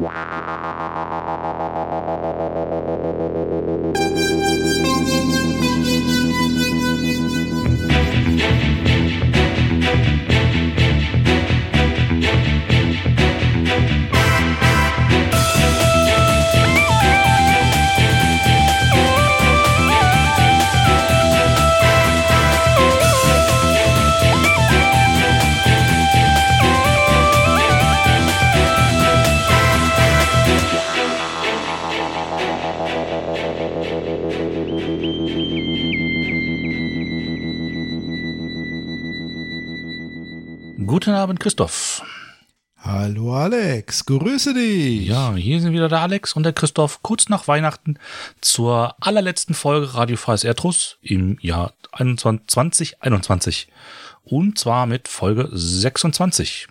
Wow. Guten Abend, Christoph. Hallo Alex, grüße dich. Ja, hier sind wieder der Alex und der Christoph kurz nach Weihnachten zur allerletzten Folge Radio Freies Erdruss im Jahr 2021. Und zwar mit Folge 26.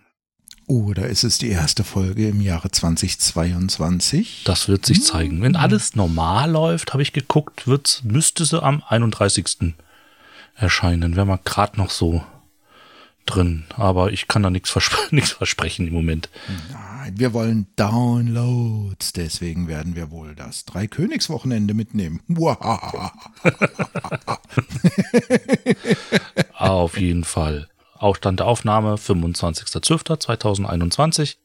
Oh, da ist es die erste Folge im Jahre 2022. Das wird sich zeigen. Wenn alles normal läuft, habe ich geguckt, wird's, müsste sie am 31. erscheinen. Wäre mal gerade noch so drin. Aber ich kann da nichts verspre versprechen im Moment. Nein, wir wollen Downloads. Deswegen werden wir wohl das Dreikönigswochenende mitnehmen. Auf jeden Fall. Aufstand der Aufnahme 25.12.2021.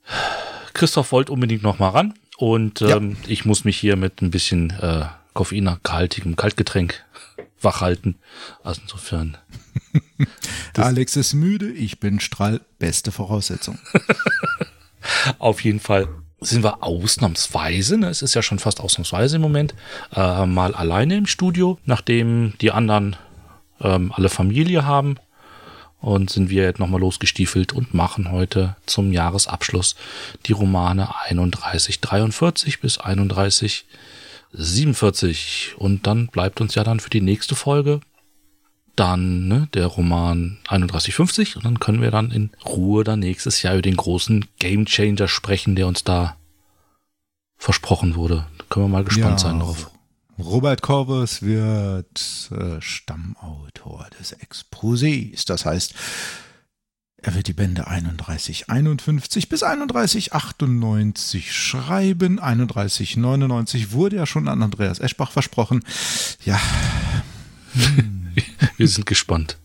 Christoph wollte unbedingt noch mal ran und ähm, ja. ich muss mich hier mit ein bisschen äh, koffeingehaltigem Kaltgetränk wachhalten. Also insofern. Alex ist müde, ich bin strahl. Beste Voraussetzung. Auf jeden Fall sind wir ausnahmsweise, ne, es ist ja schon fast ausnahmsweise im Moment, äh, mal alleine im Studio, nachdem die anderen ähm, alle Familie haben. Und sind wir jetzt nochmal losgestiefelt und machen heute zum Jahresabschluss die Romane 3143 bis 3147. Und dann bleibt uns ja dann für die nächste Folge dann ne, der Roman 3150 und dann können wir dann in Ruhe dann nächstes Jahr über den großen Game Changer sprechen, der uns da versprochen wurde. Da können wir mal gespannt ja, sein darauf. Robert Corvus wird äh, Stammautor des Exposés. Das heißt, er wird die Bände 3151 bis 3198 schreiben. 3199 wurde ja schon an Andreas Eschbach versprochen. Ja. Wir sind gespannt.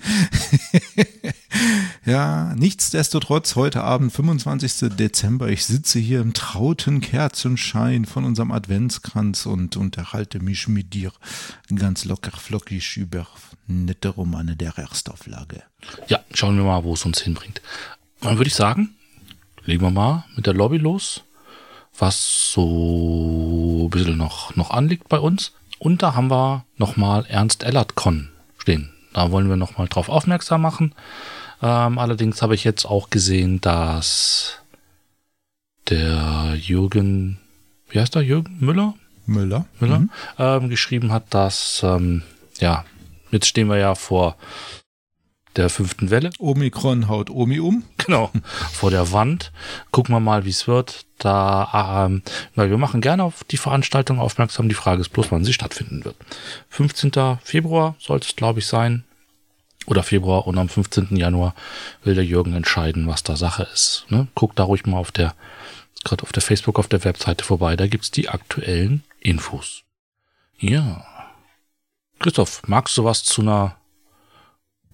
ja, nichtsdestotrotz, heute Abend, 25. Dezember, ich sitze hier im trauten Kerzenschein von unserem Adventskranz und unterhalte mich mit dir ganz locker flockig über nette Romane der Erstauflage. Ja, schauen wir mal, wo es uns hinbringt. Dann würde ich sagen, legen wir mal mit der Lobby los, was so ein bisschen noch, noch anliegt bei uns. Und da haben wir nochmal Ernst Ellert Con stehen. Da wollen wir nochmal drauf aufmerksam machen. Ähm, allerdings habe ich jetzt auch gesehen, dass der Jürgen, wie heißt der, Jürgen Müller? Müller. Müller mhm. ähm, geschrieben hat, dass, ähm, ja, jetzt stehen wir ja vor der fünften Welle. Omikron haut Omi um. Genau, vor der Wand. Gucken wir mal, wie es wird. Da, ähm, weil wir machen gerne auf die Veranstaltung aufmerksam. Die Frage ist bloß, wann sie stattfinden wird. 15. Februar sollte es, glaube ich, sein. Oder Februar und am 15. Januar will der Jürgen entscheiden, was da Sache ist. Ne? Guckt da ruhig mal auf der, gerade auf der Facebook, auf der Webseite vorbei. Da gibt's die aktuellen Infos. Ja. Christoph, magst du was zu einer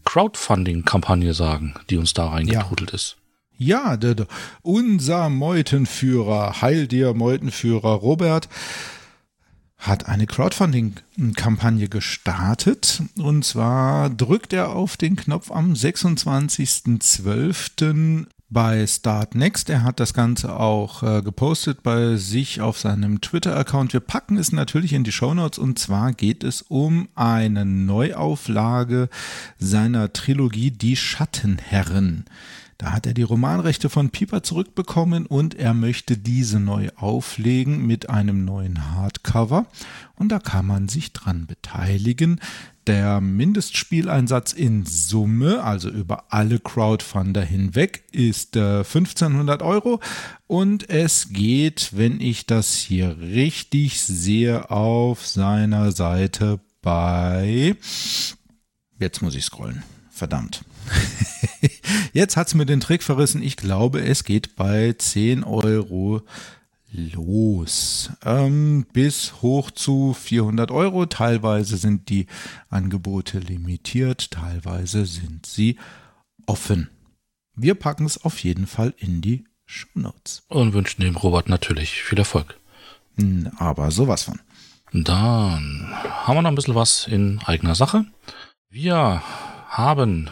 Crowdfunding-Kampagne sagen, die uns da reingetrudelt ja. ist. Ja, der, der, unser Meutenführer, Heil dir Meutenführer Robert, hat eine Crowdfunding-Kampagne gestartet. Und zwar drückt er auf den Knopf am 26.12 bei Start Next. Er hat das Ganze auch äh, gepostet bei sich auf seinem Twitter-Account. Wir packen es natürlich in die Show Notes und zwar geht es um eine Neuauflage seiner Trilogie Die Schattenherren. Da hat er die Romanrechte von Pieper zurückbekommen und er möchte diese neu auflegen mit einem neuen Hardcover. Und da kann man sich dran beteiligen. Der Mindestspieleinsatz in Summe, also über alle Crowdfunder hinweg, ist äh, 1500 Euro. Und es geht, wenn ich das hier richtig sehe, auf seiner Seite bei, jetzt muss ich scrollen, Verdammt. Jetzt hat es mir den Trick verrissen. Ich glaube, es geht bei 10 Euro los. Ähm, bis hoch zu 400 Euro. Teilweise sind die Angebote limitiert, teilweise sind sie offen. Wir packen es auf jeden Fall in die Shownotes. Und wünschen dem Robert natürlich viel Erfolg. Hm, aber sowas von. Dann haben wir noch ein bisschen was in eigener Sache. Wir haben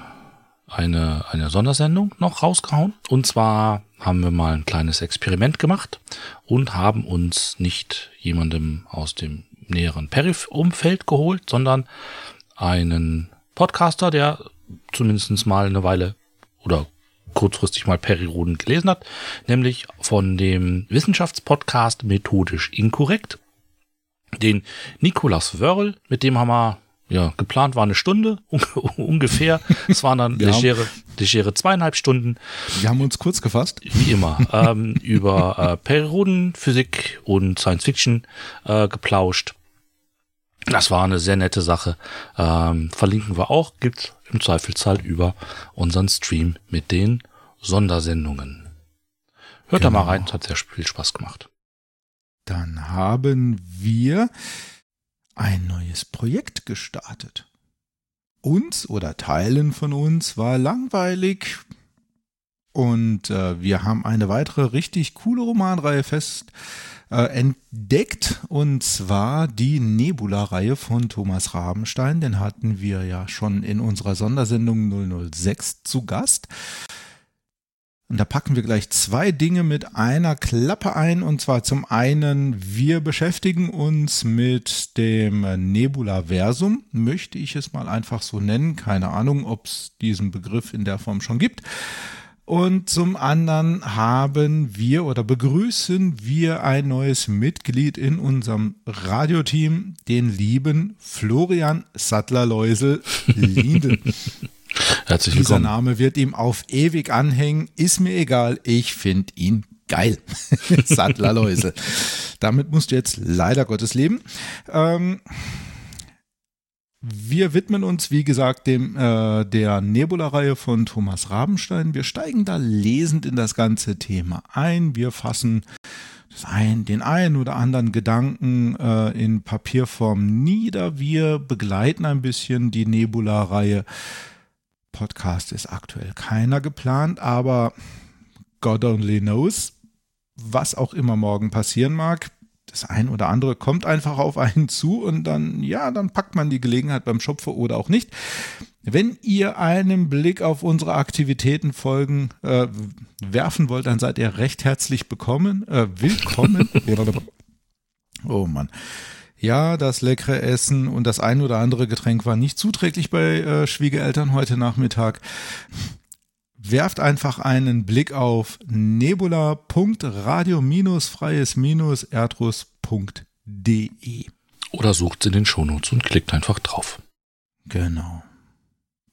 eine, eine Sondersendung noch rausgehauen. Und zwar haben wir mal ein kleines Experiment gemacht und haben uns nicht jemandem aus dem näheren Perif-Umfeld geholt, sondern einen Podcaster, der zumindest mal eine Weile oder kurzfristig mal Periroden gelesen hat, nämlich von dem Wissenschaftspodcast Methodisch Inkorrekt. Den Nikolas Wörl, mit dem haben wir ja, geplant war eine Stunde ungefähr. Es waren dann legere, legere zweieinhalb Stunden. Wir haben uns kurz gefasst. Wie immer. ähm, über äh, Periodenphysik und Science Fiction äh, geplauscht. Das war eine sehr nette Sache. Ähm, verlinken wir auch. Gibt's im Zweifelsfall über unseren Stream mit den Sondersendungen. Hört genau. da mal rein. Es hat sehr viel Spaß gemacht. Dann haben wir ein neues Projekt gestartet. Uns oder Teilen von uns war langweilig und äh, wir haben eine weitere richtig coole Romanreihe fest äh, entdeckt und zwar die Nebula-Reihe von Thomas Rabenstein. Den hatten wir ja schon in unserer Sondersendung 006 zu Gast. Und da packen wir gleich zwei Dinge mit einer Klappe ein. Und zwar zum einen, wir beschäftigen uns mit dem Nebula-Versum. Möchte ich es mal einfach so nennen. Keine Ahnung, ob es diesen Begriff in der Form schon gibt. Und zum anderen haben wir oder begrüßen wir ein neues Mitglied in unserem Radioteam, den lieben Florian Sattler-Läusel-Lindel. Herzlich willkommen. Dieser Name wird ihm auf ewig anhängen. Ist mir egal. Ich finde ihn geil. Sattlerläuse. Damit musst du jetzt leider Gottes leben. Ähm, wir widmen uns, wie gesagt, dem äh, der Nebula-Reihe von Thomas Rabenstein. Wir steigen da lesend in das ganze Thema ein. Wir fassen ein, den einen oder anderen Gedanken äh, in Papierform nieder. Wir begleiten ein bisschen die Nebula-Reihe Podcast ist aktuell keiner geplant, aber God only knows, was auch immer morgen passieren mag. Das ein oder andere kommt einfach auf einen zu und dann, ja, dann packt man die Gelegenheit beim Schopfe oder auch nicht. Wenn ihr einen Blick auf unsere Aktivitäten folgen äh, werfen wollt, dann seid ihr recht herzlich bekommen, äh, willkommen. oh Mann. Ja, das leckere Essen und das ein oder andere Getränk war nicht zuträglich bei äh, Schwiegereltern heute Nachmittag. Werft einfach einen Blick auf nebula.radio-freies-erdrus.de. Oder sucht in den Shownotes und klickt einfach drauf. Genau.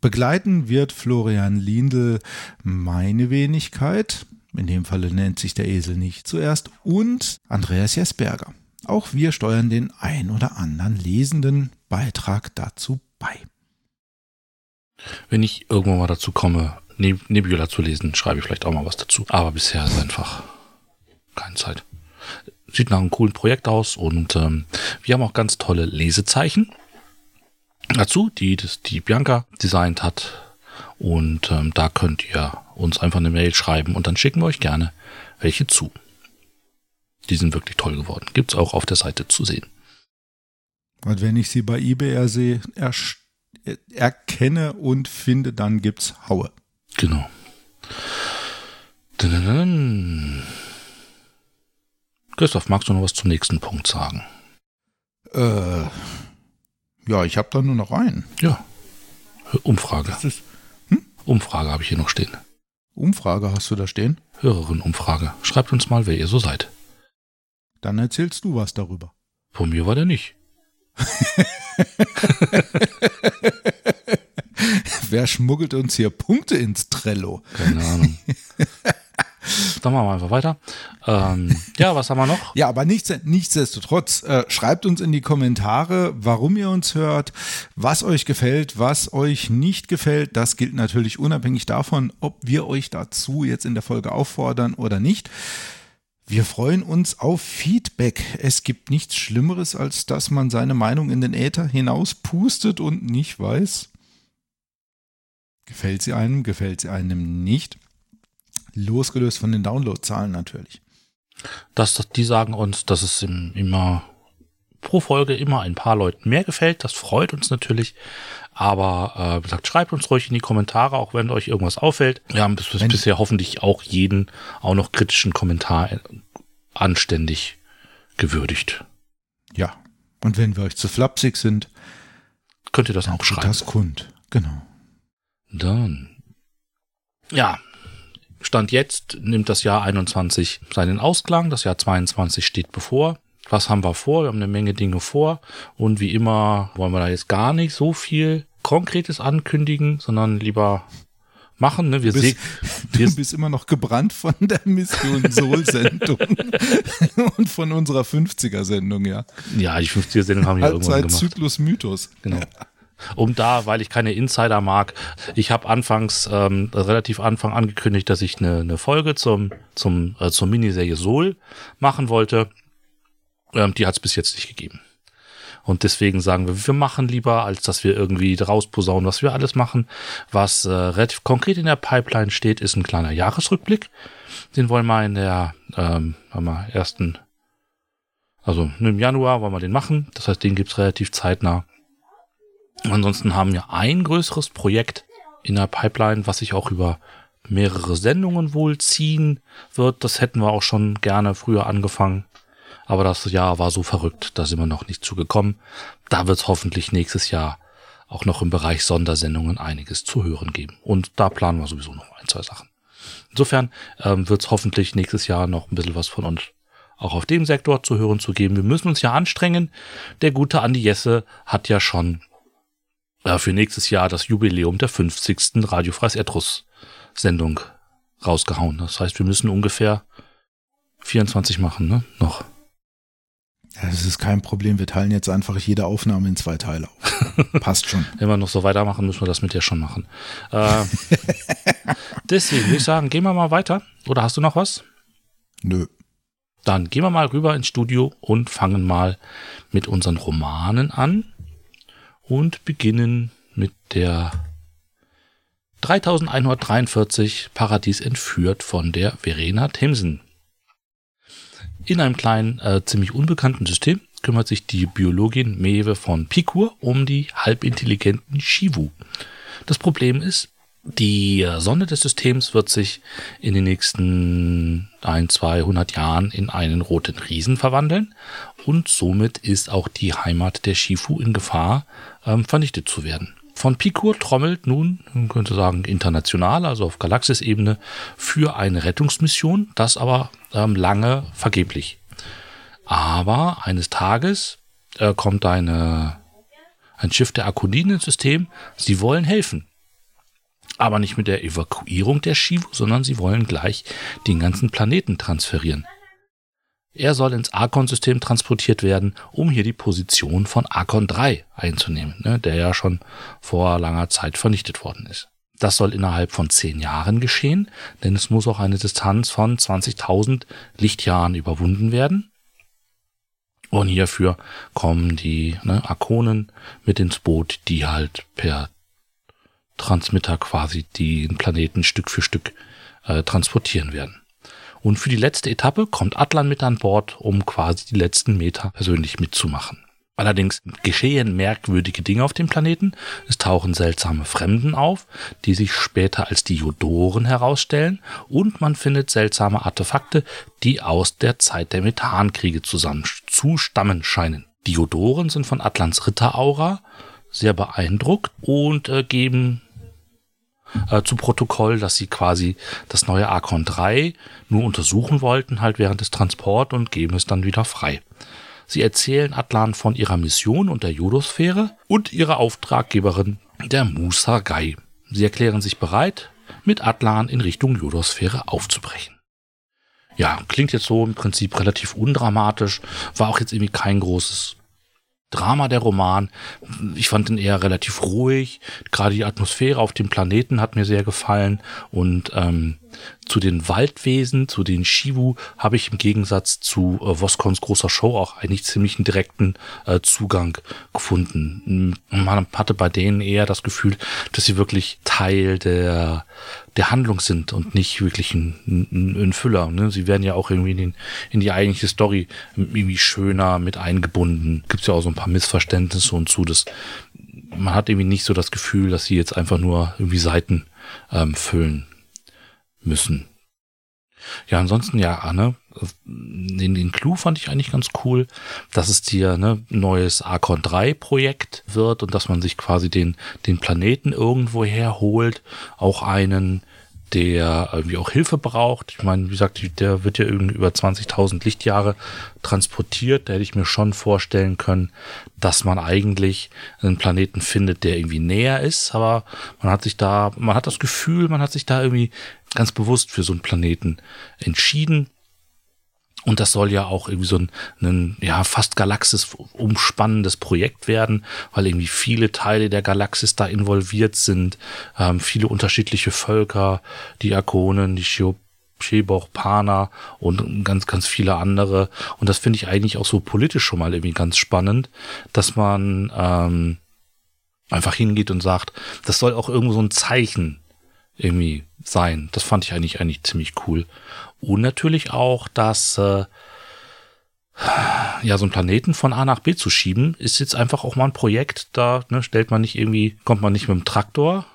Begleiten wird Florian Lindl meine Wenigkeit. In dem Falle nennt sich der Esel nicht zuerst. Und Andreas Jesberger. Auch wir steuern den ein oder anderen lesenden Beitrag dazu bei. Wenn ich irgendwann mal dazu komme, Nebula zu lesen, schreibe ich vielleicht auch mal was dazu. Aber bisher ist einfach keine Zeit. Sieht nach einem coolen Projekt aus und ähm, wir haben auch ganz tolle Lesezeichen dazu, die das, die Bianca designt hat. Und ähm, da könnt ihr uns einfach eine Mail schreiben und dann schicken wir euch gerne welche zu. Die sind wirklich toll geworden. Gibt es auch auf der Seite zu sehen. Und wenn ich sie bei eBay ersehe, er, erkenne und finde, dann gibt's Haue. Genau. Christoph, magst du noch was zum nächsten Punkt sagen? Äh, ja, ich habe da nur noch einen. Ja. Umfrage. Ist, hm? Umfrage habe ich hier noch stehen. Umfrage hast du da stehen? Hörerin-Umfrage. Schreibt uns mal, wer ihr so seid. Dann erzählst du was darüber. Von mir war der nicht. Wer schmuggelt uns hier Punkte ins Trello? Keine Ahnung. Dann machen wir einfach weiter. Ähm, ja, was haben wir noch? Ja, aber nichts, nichtsdestotrotz, äh, schreibt uns in die Kommentare, warum ihr uns hört, was euch gefällt, was euch nicht gefällt. Das gilt natürlich unabhängig davon, ob wir euch dazu jetzt in der Folge auffordern oder nicht. Wir freuen uns auf Feedback. Es gibt nichts Schlimmeres, als dass man seine Meinung in den Äther hinaus pustet und nicht weiß, gefällt sie einem, gefällt sie einem nicht. Losgelöst von den Downloadzahlen natürlich. Das, die sagen uns, dass es immer pro Folge immer ein paar Leuten mehr gefällt. Das freut uns natürlich. Aber äh, wie gesagt, schreibt uns ruhig in die Kommentare, auch wenn euch irgendwas auffällt. Wir haben bis, bis bisher hoffentlich auch jeden, auch noch kritischen Kommentar anständig gewürdigt. Ja. Und wenn wir euch zu flapsig sind, könnt ihr das auch schreiben. Das kund, genau. Dann. Ja, Stand jetzt nimmt das Jahr 21 seinen Ausklang, das Jahr 22 steht bevor. Was haben wir vor? Wir haben eine Menge Dinge vor und wie immer wollen wir da jetzt gar nicht so viel Konkretes ankündigen, sondern lieber machen. Ne? Wir du, bist, wir du bist immer noch gebrannt von der Mission Soul-Sendung und von unserer 50er-Sendung, ja. Ja, die 50er-Sendung haben wir irgendwann gemacht. Zyklus Mythos. Genau um da, weil ich keine Insider mag. Ich habe anfangs ähm, relativ Anfang angekündigt, dass ich eine, eine Folge zum zum äh, zur Miniserie Soul machen wollte. Ähm, die hat es bis jetzt nicht gegeben. Und deswegen sagen wir, wir machen lieber, als dass wir irgendwie rausposaunen, was wir alles machen. Was äh, relativ konkret in der Pipeline steht, ist ein kleiner Jahresrückblick. Den wollen wir in der ähm, wir ersten, also im Januar wollen wir den machen. Das heißt, den gibt's relativ zeitnah. Ansonsten haben wir ein größeres Projekt in der Pipeline, was sich auch über mehrere Sendungen wohl ziehen wird. Das hätten wir auch schon gerne früher angefangen. Aber das Jahr war so verrückt, da sind wir noch nicht zugekommen. Da wird es hoffentlich nächstes Jahr auch noch im Bereich Sondersendungen einiges zu hören geben. Und da planen wir sowieso noch ein, zwei Sachen. Insofern ähm, wird es hoffentlich nächstes Jahr noch ein bisschen was von uns auch auf dem Sektor zu hören zu geben. Wir müssen uns ja anstrengen. Der gute Andi Jesse hat ja schon äh, für nächstes Jahr das Jubiläum der 50. Radiofreies Erdruss Sendung rausgehauen. Das heißt, wir müssen ungefähr 24 machen, ne? Noch. Das ist kein Problem. Wir teilen jetzt einfach jede Aufnahme in zwei Teile auf. Passt schon. Wenn wir noch so weitermachen, müssen wir das mit dir schon machen. Äh, deswegen würde ich sagen, gehen wir mal weiter. Oder hast du noch was? Nö. Dann gehen wir mal rüber ins Studio und fangen mal mit unseren Romanen an und beginnen mit der 3143 Paradies entführt von der Verena Themsen. In einem kleinen, äh, ziemlich unbekannten System kümmert sich die Biologin Mewe von Pikur um die halbintelligenten Shivu. Das Problem ist, die Sonne des Systems wird sich in den nächsten ein, 200 Jahren in einen roten Riesen verwandeln und somit ist auch die Heimat der Shifu in Gefahr, ähm, vernichtet zu werden. Von Pikur trommelt nun, man könnte sagen, international, also auf Galaxis-Ebene, für eine Rettungsmission, das aber ähm, lange vergeblich. Aber eines Tages äh, kommt eine, ein Schiff der Akoniden ins System, sie wollen helfen. Aber nicht mit der Evakuierung der Shivu, sondern sie wollen gleich den ganzen Planeten transferieren. Er soll ins Archon-System transportiert werden, um hier die Position von Archon 3 einzunehmen, ne, der ja schon vor langer Zeit vernichtet worden ist. Das soll innerhalb von zehn Jahren geschehen, denn es muss auch eine Distanz von 20.000 Lichtjahren überwunden werden. Und hierfür kommen die ne, Arkonen mit ins Boot, die halt per Transmitter quasi den Planeten Stück für Stück äh, transportieren werden. Und für die letzte Etappe kommt Atlan mit an Bord, um quasi die letzten Meter persönlich mitzumachen. Allerdings geschehen merkwürdige Dinge auf dem Planeten. Es tauchen seltsame Fremden auf, die sich später als die Jodoren herausstellen und man findet seltsame Artefakte, die aus der Zeit der Methankriege zusammen zu stammen scheinen. Die Jodoren sind von Atlans Ritteraura sehr beeindruckt und äh, geben äh, zu Protokoll, dass sie quasi das neue Archon 3 nur untersuchen wollten, halt während des Transport und geben es dann wieder frei. Sie erzählen Atlan von ihrer Mission und der Judosphäre und ihrer Auftraggeberin, der Musa Gai. Sie erklären sich bereit, mit Atlan in Richtung Judosphäre aufzubrechen. Ja, klingt jetzt so im Prinzip relativ undramatisch, war auch jetzt irgendwie kein großes Drama der Roman. Ich fand ihn eher relativ ruhig. Gerade die Atmosphäre auf dem Planeten hat mir sehr gefallen und ähm, zu den Waldwesen, zu den Shivu, habe ich im Gegensatz zu äh, Voskons großer Show auch eigentlich ziemlich einen direkten äh, Zugang gefunden. Man hatte bei denen eher das Gefühl, dass sie wirklich Teil der, der Handlung sind und nicht wirklich ein, ein, ein Füller. Ne? Sie werden ja auch irgendwie in, den, in die eigentliche Story irgendwie schöner mit eingebunden. Gibt ja auch so ein paar Missverständnisse und zu. Das, man hat irgendwie nicht so das Gefühl, dass sie jetzt einfach nur irgendwie Seiten ähm, füllen müssen. Ja, ansonsten ja, Anne, den, den Clou fand ich eigentlich ganz cool, dass es hier ne neues Archon 3 Projekt wird und dass man sich quasi den, den Planeten irgendwo herholt, auch einen der irgendwie auch Hilfe braucht. Ich meine, wie gesagt, der wird ja irgendwie über 20.000 Lichtjahre transportiert. Da hätte ich mir schon vorstellen können, dass man eigentlich einen Planeten findet, der irgendwie näher ist. Aber man hat sich da, man hat das Gefühl, man hat sich da irgendwie ganz bewusst für so einen Planeten entschieden. Und das soll ja auch irgendwie so ein, ein ja, fast Galaxis umspannendes Projekt werden, weil irgendwie viele Teile der Galaxis da involviert sind, ähm, viele unterschiedliche Völker, die Akonen, die Sheboch, Pana und ganz, ganz viele andere. Und das finde ich eigentlich auch so politisch schon mal irgendwie ganz spannend, dass man ähm, einfach hingeht und sagt, das soll auch irgendwo so ein Zeichen irgendwie sein. Das fand ich eigentlich eigentlich ziemlich cool. Und natürlich auch, dass äh, ja so einen Planeten von A nach B zu schieben, ist jetzt einfach auch mal ein Projekt. Da ne, stellt man nicht irgendwie, kommt man nicht mit dem Traktor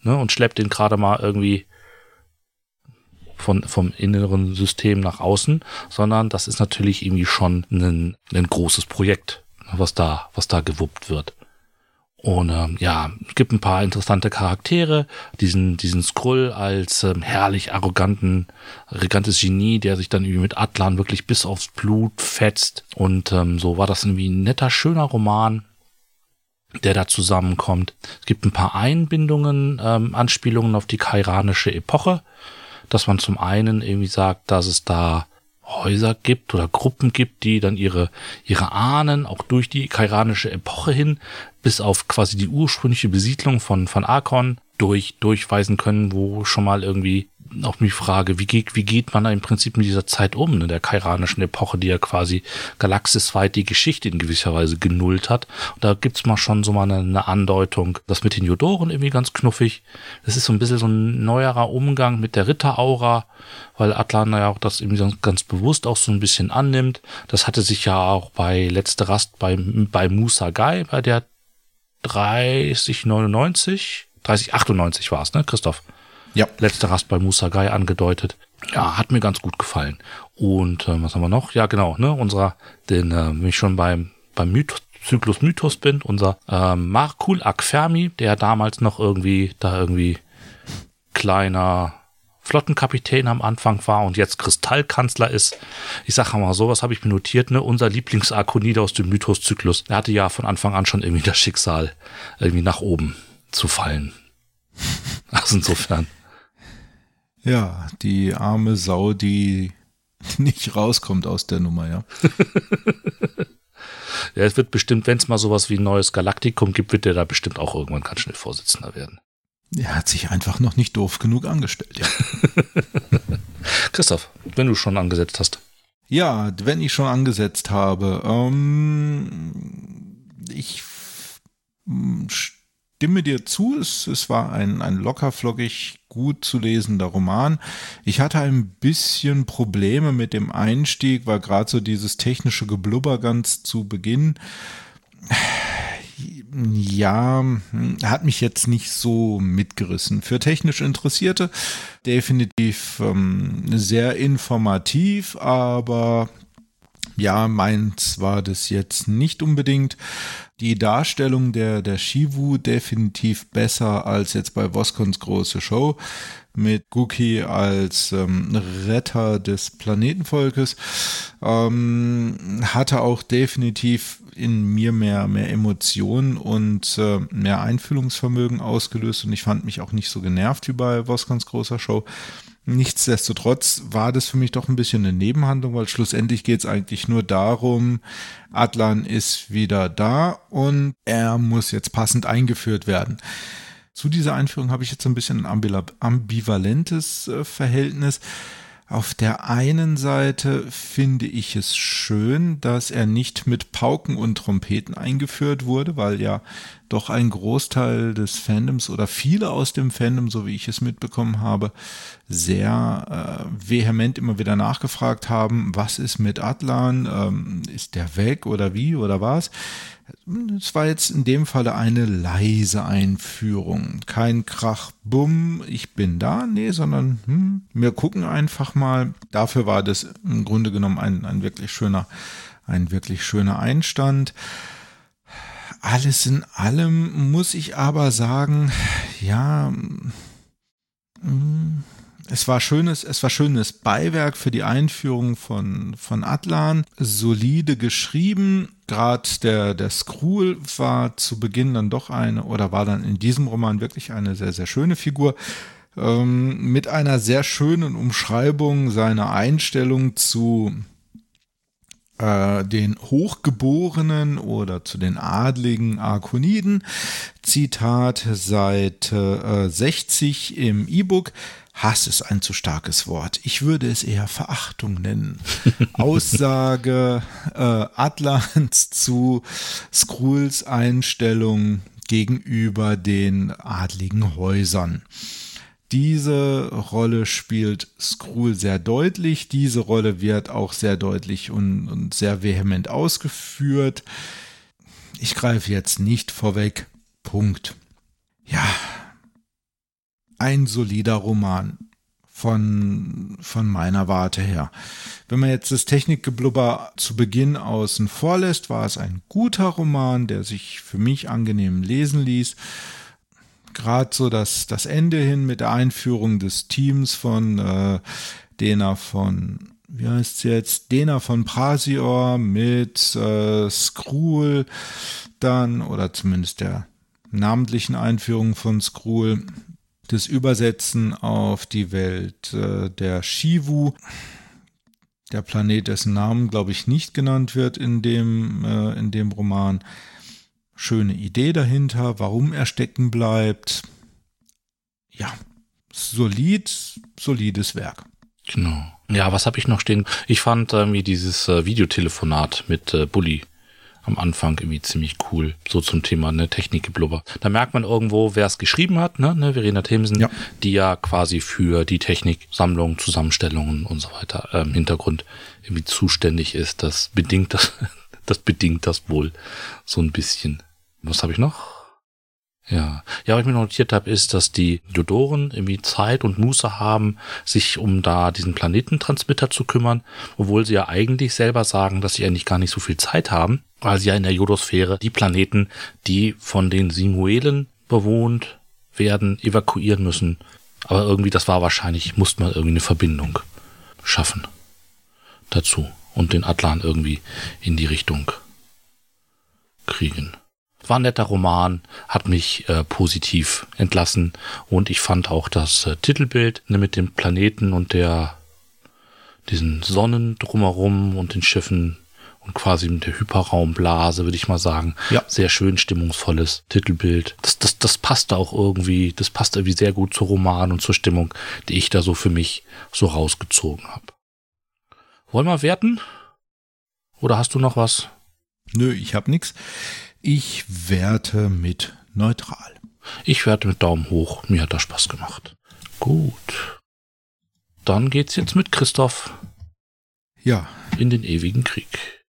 ne, und schleppt den gerade mal irgendwie von, vom inneren System nach außen, sondern das ist natürlich irgendwie schon ein, ein großes Projekt, was da, was da gewuppt wird. Und ähm, ja, es gibt ein paar interessante Charaktere. Diesen, diesen Skrull als ähm, herrlich arroganten, arrogantes Genie, der sich dann irgendwie mit Atlan wirklich bis aufs Blut fetzt. Und ähm, so war das irgendwie ein netter, schöner Roman, der da zusammenkommt. Es gibt ein paar Einbindungen, ähm, Anspielungen auf die kairanische Epoche, dass man zum einen irgendwie sagt, dass es da Häuser gibt oder Gruppen gibt, die dann ihre, ihre Ahnen auch durch die kairanische Epoche hin bis auf quasi die ursprüngliche Besiedlung von, von Arkon durch, durchweisen können, wo schon mal irgendwie auch mich frage, wie geht, wie geht man da im Prinzip mit dieser Zeit um, in der kairanischen Epoche, die ja quasi galaxisweit die Geschichte in gewisser Weise genullt hat. Und da gibt's mal schon so mal eine, eine Andeutung, das mit den Jodoren irgendwie ganz knuffig. Das ist so ein bisschen so ein neuerer Umgang mit der Ritteraura, weil Atlan ja auch das irgendwie ganz bewusst auch so ein bisschen annimmt. Das hatte sich ja auch bei Letzte Rast bei, bei Musa Gai, bei der 3099, 3098 war es, ne, Christoph? Ja. Letzte Rast bei Musagai angedeutet. Ja, hat mir ganz gut gefallen. Und äh, was haben wir noch? Ja, genau, ne, unserer, den, äh, wenn ich schon beim, beim Mythos, Zyklus Mythos bin, unser äh, Markul Akfermi, der damals noch irgendwie, da irgendwie kleiner Flottenkapitän am Anfang war und jetzt Kristallkanzler ist. Ich sage mal so, was habe ich mir notiert, ne? Unser Lieblingsakonide aus dem Mythos-Zyklus. Er hatte ja von Anfang an schon irgendwie das Schicksal, irgendwie nach oben zu fallen. Also insofern. Ja, die arme Sau, die nicht rauskommt aus der Nummer, ja. ja, es wird bestimmt, wenn es mal sowas wie ein neues Galaktikum gibt, wird der da bestimmt auch irgendwann ganz schnell Vorsitzender werden. Er hat sich einfach noch nicht doof genug angestellt, ja. Christoph, wenn du schon angesetzt hast. Ja, wenn ich schon angesetzt habe. Ähm, ich stimme dir zu, es, es war ein, ein lockerflockig gut zu lesender Roman. Ich hatte ein bisschen Probleme mit dem Einstieg, weil gerade so dieses technische Geblubber ganz zu Beginn ja, hat mich jetzt nicht so mitgerissen. Für technisch Interessierte definitiv ähm, sehr informativ, aber ja, meins war das jetzt nicht unbedingt die Darstellung der, der Shivu definitiv besser als jetzt bei Voskons große Show mit Guki als ähm, Retter des Planetenvolkes. Ähm, hatte auch definitiv in mir mehr, mehr Emotionen und äh, mehr Einfühlungsvermögen ausgelöst und ich fand mich auch nicht so genervt wie bei Voskons großer Show. Nichtsdestotrotz war das für mich doch ein bisschen eine Nebenhandlung, weil schlussendlich geht es eigentlich nur darum, Atlan ist wieder da und er muss jetzt passend eingeführt werden. Zu dieser Einführung habe ich jetzt ein bisschen ein ambivalentes äh, Verhältnis. Auf der einen Seite finde ich es schön, dass er nicht mit Pauken und Trompeten eingeführt wurde, weil ja doch ein Großteil des Fandoms oder viele aus dem Fandom, so wie ich es mitbekommen habe, sehr äh, vehement immer wieder nachgefragt haben, was ist mit Atlan, ähm, ist der weg oder wie oder was? Es war jetzt in dem Falle eine leise Einführung. Kein Krach, bumm, ich bin da, nee, sondern hm, wir gucken einfach mal. Dafür war das im Grunde genommen ein, ein wirklich schöner, ein wirklich schöner Einstand. Alles in allem muss ich aber sagen, ja, hm, es war schönes, es war schönes Beiwerk für die Einführung von, von Atlan. Solide geschrieben. Gerade der, der Skrull war zu Beginn dann doch eine, oder war dann in diesem Roman wirklich eine sehr, sehr schöne Figur. Ähm, mit einer sehr schönen Umschreibung seiner Einstellung zu äh, den Hochgeborenen oder zu den adligen Arkoniden. Zitat Seite äh, 60 im E-Book. Hass ist ein zu starkes Wort. Ich würde es eher Verachtung nennen. Aussage äh, Atlans zu Skrulls Einstellung gegenüber den adligen Häusern. Diese Rolle spielt Skrull sehr deutlich. Diese Rolle wird auch sehr deutlich und, und sehr vehement ausgeführt. Ich greife jetzt nicht vorweg. Punkt. Ja, ein solider Roman von, von meiner Warte her. Wenn man jetzt das Technikgeblubber zu Beginn außen vor lässt, war es ein guter Roman, der sich für mich angenehm lesen ließ. Gerade so das, das Ende hin mit der Einführung des Teams von äh, Dena von, wie heißt es jetzt, Dena von Prasior mit äh, Skrull dann, oder zumindest der namentlichen Einführung von Skrull das Übersetzen auf die Welt äh, der Shivu, der Planet, dessen Namen, glaube ich, nicht genannt wird in dem, äh, in dem Roman. Schöne Idee dahinter, warum er stecken bleibt. Ja, solid, solides Werk. Genau. Ja, was habe ich noch stehen? Ich fand irgendwie dieses äh, Videotelefonat mit äh, Bully am Anfang irgendwie ziemlich cool. So zum Thema ne, Technikgeblubber. Da merkt man irgendwo, wer es geschrieben hat, ne, ne Verena Themsen, ja. die ja quasi für die Techniksammlung, Zusammenstellungen und so weiter im ähm, Hintergrund irgendwie zuständig ist. Das bedingt das, das bedingt das wohl so ein bisschen. Was habe ich noch? Ja, ja, was ich mir notiert habe, ist, dass die Jodoren irgendwie Zeit und Muße haben, sich um da diesen Planetentransmitter zu kümmern, obwohl sie ja eigentlich selber sagen, dass sie eigentlich gar nicht so viel Zeit haben, weil sie ja in der Jodosphäre die Planeten, die von den Simuelen bewohnt werden, evakuieren müssen. Aber irgendwie, das war wahrscheinlich, musste man irgendwie eine Verbindung schaffen dazu und den Atlan irgendwie in die Richtung kriegen war ein netter Roman, hat mich äh, positiv entlassen und ich fand auch das äh, Titelbild ne, mit dem Planeten und der diesen Sonnen drumherum und den Schiffen und quasi mit der Hyperraumblase, würde ich mal sagen. Ja. Sehr schön stimmungsvolles Titelbild. Das, das, das passte auch irgendwie, das passt irgendwie sehr gut zur Roman und zur Stimmung, die ich da so für mich so rausgezogen habe. Wollen wir werten? Oder hast du noch was? Nö, ich habe nichts. Ich werte mit neutral. Ich werte mit Daumen hoch. Mir hat das Spaß gemacht. Gut. Dann geht's jetzt mit Christoph. Ja. In den ewigen Krieg.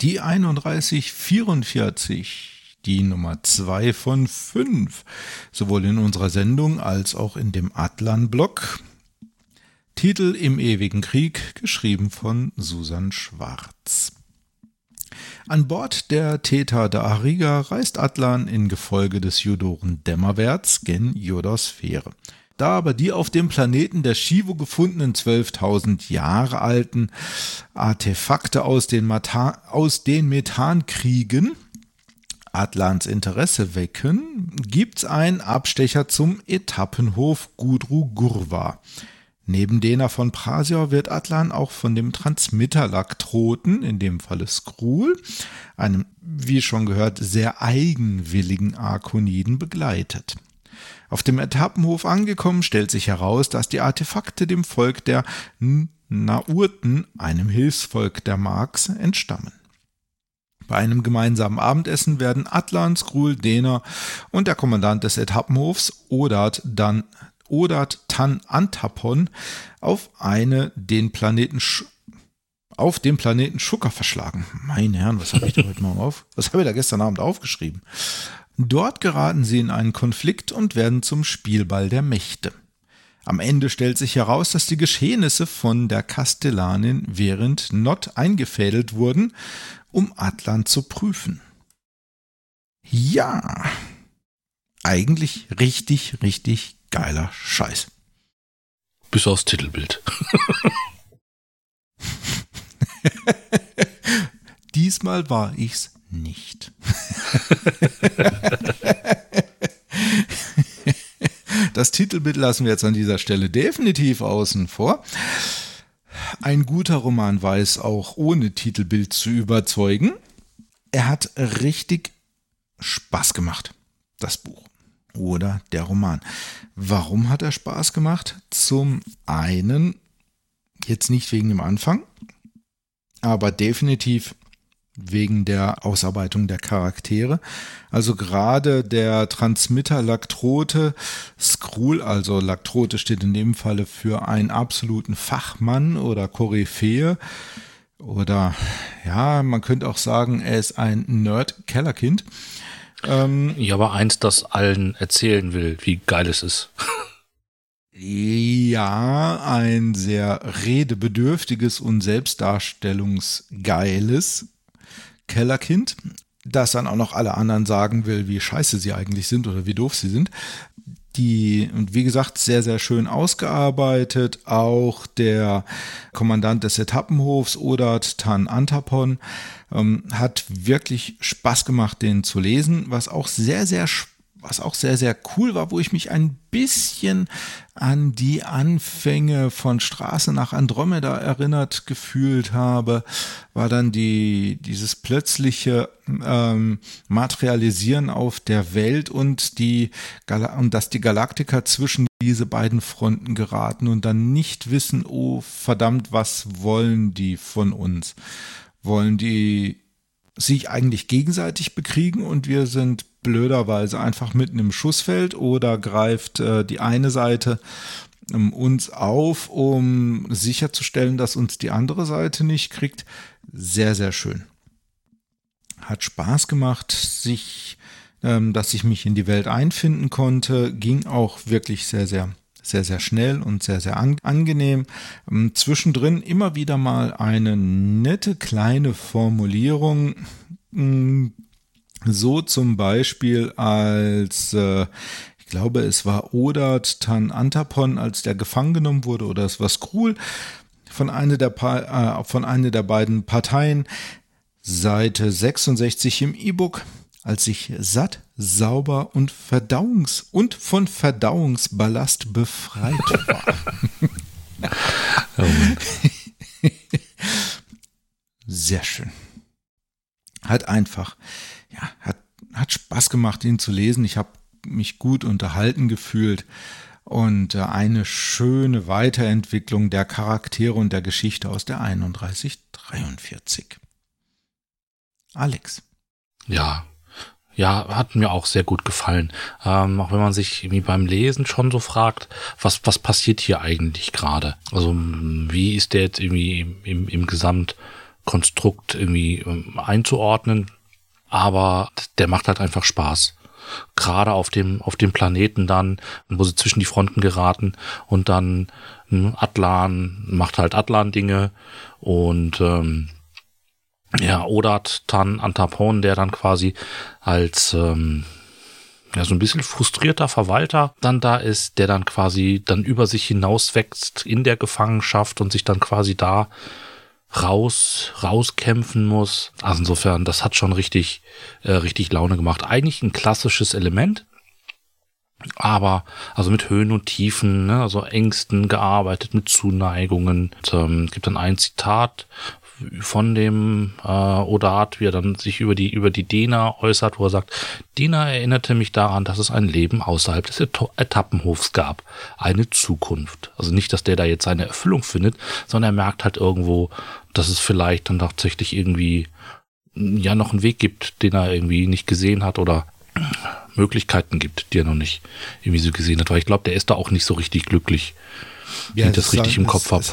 Die 3144, die Nummer 2 von 5, sowohl in unserer Sendung als auch in dem Atlan-Blog. Titel Im ewigen Krieg, geschrieben von Susan Schwarz. An Bord der Theta da Ariga reist Atlan in Gefolge des Judoren Dämmerwärts gen Jodosphäre. Da aber die auf dem Planeten der Shivo gefundenen 12.000 Jahre alten Artefakte aus den, Mata aus den Methankriegen Atlans Interesse wecken, gibt's einen Abstecher zum Etappenhof Gudru Gurva. Neben Dena von Prasior wird Atlan auch von dem Transmitterlaktroten, in dem Falle Skrull, einem, wie schon gehört, sehr eigenwilligen Arkoniden begleitet. Auf dem Etappenhof angekommen, stellt sich heraus, dass die Artefakte dem Volk der Naurten, einem Hilfsvolk der Marks, entstammen. Bei einem gemeinsamen Abendessen werden Atlan, Skrull, Dena und der Kommandant des Etappenhofs, Odat, dann Odat Tan Antapon auf eine den Planeten Sch auf dem Planeten Schucker verschlagen. Meine Herren, was habe ich da heute mal auf? Was habe ich da gestern Abend aufgeschrieben? Dort geraten sie in einen Konflikt und werden zum Spielball der Mächte. Am Ende stellt sich heraus, dass die Geschehnisse von der Kastellanin während Not eingefädelt wurden, um Atlan zu prüfen. Ja, eigentlich richtig, richtig geiler Scheiß. Bis aufs Titelbild. Diesmal war ich's nicht. das Titelbild lassen wir jetzt an dieser Stelle definitiv außen vor. Ein guter Roman weiß auch ohne Titelbild zu überzeugen. Er hat richtig Spaß gemacht, das Buch oder der Roman. Warum hat er Spaß gemacht? Zum einen, jetzt nicht wegen dem Anfang, aber definitiv wegen der Ausarbeitung der Charaktere. Also gerade der Transmitter Laktrote, Skrull, also Laktrote steht in dem Falle für einen absoluten Fachmann oder Koryphäe. Oder ja, man könnte auch sagen, er ist ein Nerd-Kellerkind. Ähm, ja, aber eins, das allen erzählen will, wie geil es ist. ja, ein sehr redebedürftiges und selbstdarstellungsgeiles Kellerkind, das dann auch noch alle anderen sagen will, wie scheiße sie eigentlich sind oder wie doof sie sind. Die, wie gesagt, sehr, sehr schön ausgearbeitet. Auch der Kommandant des Etappenhofs, Odat Tan Antapon, ähm, hat wirklich Spaß gemacht, den zu lesen, was auch sehr, sehr was auch sehr, sehr cool war, wo ich mich ein bisschen an die Anfänge von Straße nach Andromeda erinnert gefühlt habe, war dann die, dieses plötzliche ähm, Materialisieren auf der Welt und die und dass die Galaktiker zwischen diese beiden Fronten geraten und dann nicht wissen, oh verdammt, was wollen die von uns? wollen die sich eigentlich gegenseitig bekriegen und wir sind blöderweise einfach mitten im Schussfeld oder greift äh, die eine Seite ähm, uns auf, um sicherzustellen, dass uns die andere Seite nicht kriegt. Sehr, sehr schön. Hat Spaß gemacht, sich, ähm, dass ich mich in die Welt einfinden konnte, ging auch wirklich sehr, sehr sehr, sehr schnell und sehr, sehr an, angenehm. Ähm, zwischendrin immer wieder mal eine nette kleine Formulierung. Ähm, so zum Beispiel als, äh, ich glaube, es war Odat Tan Antapon, als der gefangen genommen wurde, oder es war Skrull von einer der, äh, von einer der beiden Parteien. Seite 66 im E-Book als ich satt, sauber und Verdauungs- und von Verdauungsballast befreit war. oh Sehr schön. Hat einfach, ja, hat, hat Spaß gemacht, ihn zu lesen. Ich habe mich gut unterhalten gefühlt und äh, eine schöne Weiterentwicklung der Charaktere und der Geschichte aus der 3143. Alex. Ja, ja, hat mir auch sehr gut gefallen. Ähm, auch wenn man sich irgendwie beim Lesen schon so fragt, was, was passiert hier eigentlich gerade? Also wie ist der jetzt irgendwie im, im, im Gesamtkonstrukt irgendwie ähm, einzuordnen? Aber der macht halt einfach Spaß. Gerade auf dem, auf dem Planeten dann, wo sie zwischen die Fronten geraten und dann hm, Atlan macht halt Atlan-Dinge und ähm, ja, Odat Tan Antapon, der dann quasi als ähm, ja, so ein bisschen frustrierter Verwalter dann da ist, der dann quasi dann über sich hinaus wächst in der Gefangenschaft und sich dann quasi da raus, rauskämpfen muss. Also insofern, das hat schon richtig, äh, richtig Laune gemacht. Eigentlich ein klassisches Element. aber also mit Höhen und Tiefen, ne, also Ängsten gearbeitet, mit Zuneigungen. Es ähm, gibt dann ein Zitat von dem äh, Odat, wie er dann sich über die über die Dena äußert, wo er sagt, Dena erinnerte mich daran, dass es ein Leben außerhalb des Etappenhofs gab, eine Zukunft. Also nicht, dass der da jetzt seine Erfüllung findet, sondern er merkt halt irgendwo, dass es vielleicht dann tatsächlich irgendwie ja noch einen Weg gibt, den er irgendwie nicht gesehen hat oder Möglichkeiten gibt, die er noch nicht irgendwie so gesehen hat. Weil ich glaube, der ist da auch nicht so richtig glücklich, ja, wenn ich das richtig im Kopf habe.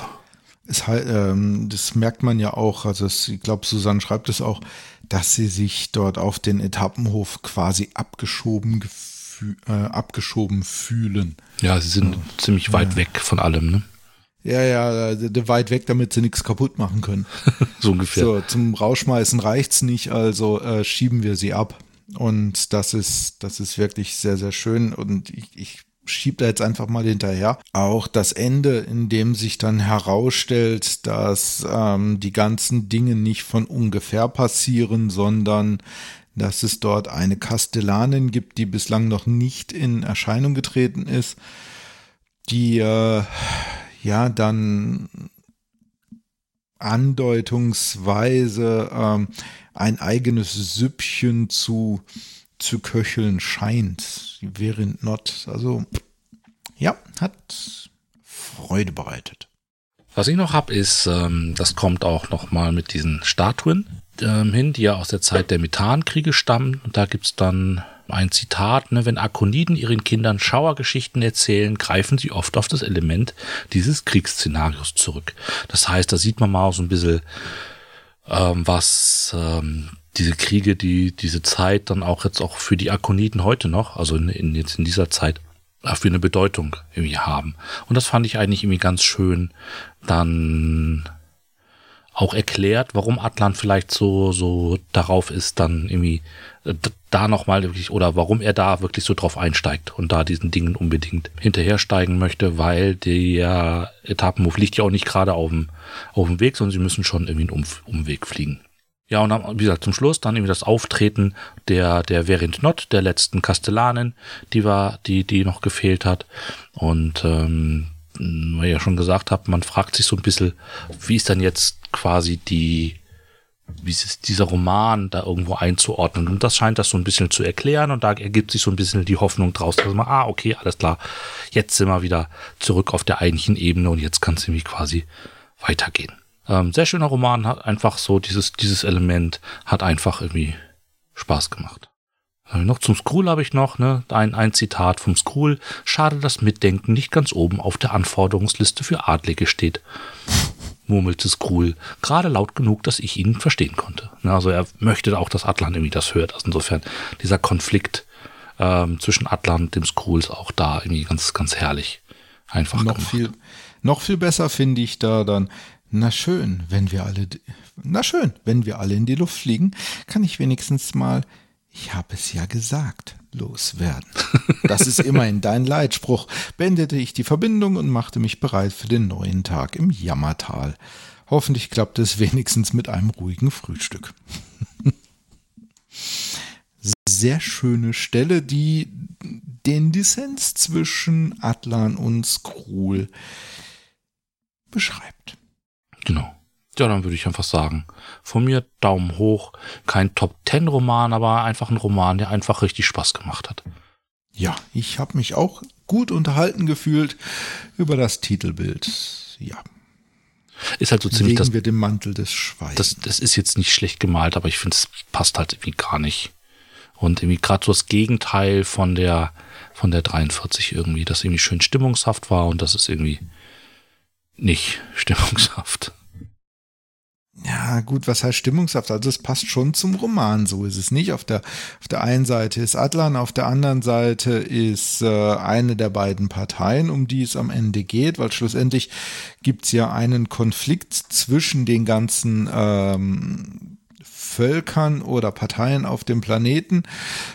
Es, ähm, das merkt man ja auch, also es, ich glaube, Susanne schreibt es auch, dass sie sich dort auf den Etappenhof quasi abgeschoben, äh, abgeschoben fühlen. Ja, sie sind ja. ziemlich weit ja. weg von allem, ne? Ja, ja, weit weg, damit sie nichts kaputt machen können. so ungefähr. So, zum Rausschmeißen reicht's nicht, also äh, schieben wir sie ab. Und das ist, das ist wirklich sehr, sehr schön. Und ich, ich schiebe da jetzt einfach mal hinterher. Auch das Ende, in dem sich dann herausstellt, dass ähm, die ganzen Dinge nicht von ungefähr passieren, sondern dass es dort eine Kastellanin gibt, die bislang noch nicht in Erscheinung getreten ist, die äh, ja dann andeutungsweise ähm, ein eigenes Süppchen zu, zu köcheln scheint, während not. Also ja, hat Freude bereitet. Was ich noch habe, ist, ähm, das kommt auch noch mal mit diesen Statuen ähm, hin, die ja aus der Zeit der Methankriege stammen. Und da gibt's dann ein Zitat, ne, wenn Akoniden ihren Kindern Schauergeschichten erzählen, greifen sie oft auf das Element dieses Kriegsszenarios zurück. Das heißt, da sieht man mal so ein bisschen, ähm, was ähm, diese Kriege, die diese Zeit dann auch jetzt auch für die Akoniden heute noch, also in, in, jetzt in dieser Zeit, für eine Bedeutung irgendwie haben. Und das fand ich eigentlich irgendwie ganz schön. Dann auch erklärt, warum Atlan vielleicht so, so darauf ist, dann irgendwie äh, da nochmal wirklich, oder warum er da wirklich so drauf einsteigt und da diesen Dingen unbedingt hinterhersteigen möchte, weil der Etappenmove liegt ja auch nicht gerade auf dem, auf dem Weg, sondern sie müssen schon irgendwie einen um Umweg fliegen. Ja, und dann, wie gesagt, zum Schluss dann irgendwie das Auftreten der, der Verint Not, der letzten Kastellanin, die war, die, die noch gefehlt hat. Und ähm, weil ich ja schon gesagt habe, man fragt sich so ein bisschen, wie ist dann jetzt quasi die, wie ist dieser Roman da irgendwo einzuordnen? Und das scheint das so ein bisschen zu erklären und da ergibt sich so ein bisschen die Hoffnung draus, dass man, ah, okay, alles klar, jetzt sind wir wieder zurück auf der eigentlichen Ebene und jetzt kann es nämlich quasi weitergehen. Ähm, sehr schöner Roman, hat einfach so dieses, dieses Element, hat einfach irgendwie Spaß gemacht. Äh, noch zum Skrull habe ich noch ne, ein, ein Zitat vom Skrull. Schade, dass Mitdenken nicht ganz oben auf der Anforderungsliste für Adlige steht. Murmelte Skrull, gerade laut genug, dass ich ihn verstehen konnte. Ne, also er möchte auch, dass Atlan irgendwie das hört. Also insofern dieser Konflikt ähm, zwischen Atlan und dem Skrull ist auch da irgendwie ganz, ganz herrlich. Einfach noch gemacht. viel, noch viel besser finde ich da dann. Na schön, wenn wir alle, na schön, wenn wir alle in die Luft fliegen, kann ich wenigstens mal ich habe es ja gesagt, loswerden. Das ist immerhin dein Leitspruch, beendete ich die Verbindung und machte mich bereit für den neuen Tag im Jammertal. Hoffentlich klappt es wenigstens mit einem ruhigen Frühstück. Sehr schöne Stelle, die den Dissens zwischen Atlan und Skrull beschreibt. Genau. Ja, dann würde ich einfach sagen, von mir Daumen hoch. Kein Top-10-Roman, aber einfach ein Roman, der einfach richtig Spaß gemacht hat. Ja, ich habe mich auch gut unterhalten gefühlt über das Titelbild. Ja. Ist halt so ziemlich Legen das. wir den Mantel des Schweigens. Das, das ist jetzt nicht schlecht gemalt, aber ich finde, es passt halt irgendwie gar nicht. Und irgendwie gerade so das Gegenteil von der, von der 43 irgendwie, das irgendwie schön stimmungshaft war und das ist irgendwie nicht stimmungshaft. Ja, gut, was heißt Stimmungshaft? Also es passt schon zum Roman, so ist es nicht. Auf der, auf der einen Seite ist Adlan, auf der anderen Seite ist äh, eine der beiden Parteien, um die es am Ende geht, weil schlussendlich gibt's ja einen Konflikt zwischen den ganzen ähm, Völkern oder Parteien auf dem Planeten.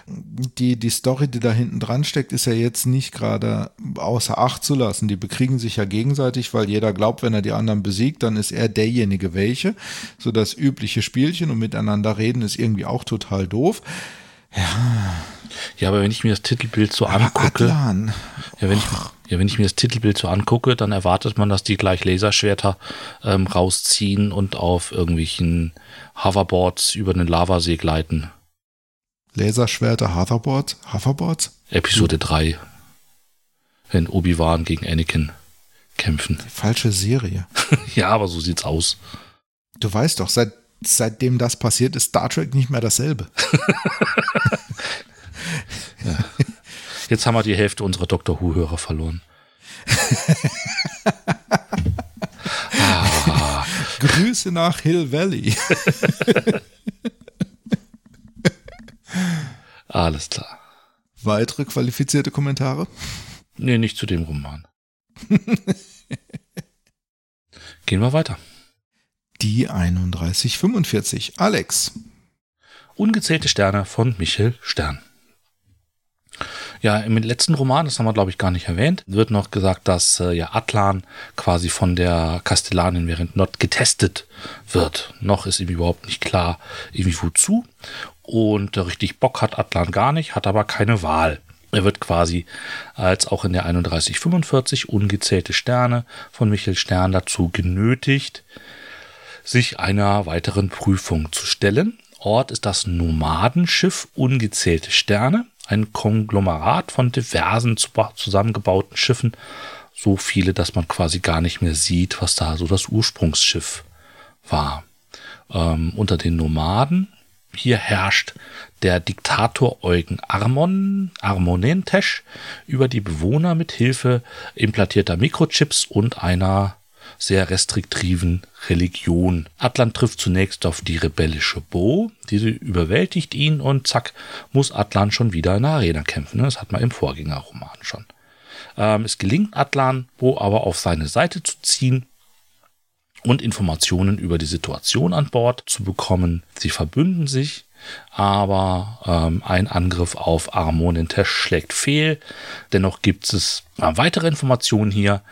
Die, die Story, die da hinten dran steckt, ist ja jetzt nicht gerade außer Acht zu lassen. Die bekriegen sich ja gegenseitig, weil jeder glaubt, wenn er die anderen besiegt, dann ist er derjenige welche. So das übliche Spielchen und miteinander reden ist irgendwie auch total doof. Ja, Ja, aber wenn ich mir das Titelbild so angucke. Atlan. Ja, wenn ich, ja, wenn ich mir das Titelbild so angucke, dann erwartet man, dass die gleich Laserschwerter ähm, rausziehen und auf irgendwelchen Hoverboards über den Lavasee gleiten. Laserschwerter, Hoverboards? Hoverboards? Episode 3. Wenn Obi-Wan gegen Anakin kämpfen. Falsche Serie. ja, aber so sieht's aus. Du weißt doch, seit, seitdem das passiert, ist Star Trek nicht mehr dasselbe. ja. Jetzt haben wir die Hälfte unserer Doctor Who-Hörer verloren. Grüße nach Hill Valley. Alles klar. Weitere qualifizierte Kommentare? Nee, nicht zu dem Roman. Gehen wir weiter. Die 3145. Alex. Ungezählte Sterne von Michel Stern. Ja, im letzten Roman, das haben wir glaube ich gar nicht erwähnt, wird noch gesagt, dass äh, ja Atlan quasi von der Kastellanin während Not getestet wird. Noch ist ihm überhaupt nicht klar, irgendwie wozu. Und äh, richtig Bock hat Atlan gar nicht, hat aber keine Wahl. Er wird quasi als auch in der 3145 ungezählte Sterne von Michael Stern dazu genötigt, sich einer weiteren Prüfung zu stellen. Ort ist das Nomadenschiff Ungezählte Sterne, ein Konglomerat von diversen zusammengebauten Schiffen, so viele, dass man quasi gar nicht mehr sieht, was da so das Ursprungsschiff war. Ähm, unter den Nomaden hier herrscht der Diktator Eugen Armon, Armonentesch über die Bewohner mit Hilfe implantierter Mikrochips und einer sehr restriktiven Religion. Atlan trifft zunächst auf die rebellische Bo, diese überwältigt ihn und zack, muss Atlan schon wieder in der Arena kämpfen. Das hat man im Vorgängerroman schon. Ähm, es gelingt Atlan, Bo aber auf seine Seite zu ziehen und Informationen über die Situation an Bord zu bekommen. Sie verbünden sich, aber ähm, ein Angriff auf Armonentesch schlägt fehl. Dennoch gibt es äh, weitere Informationen hier,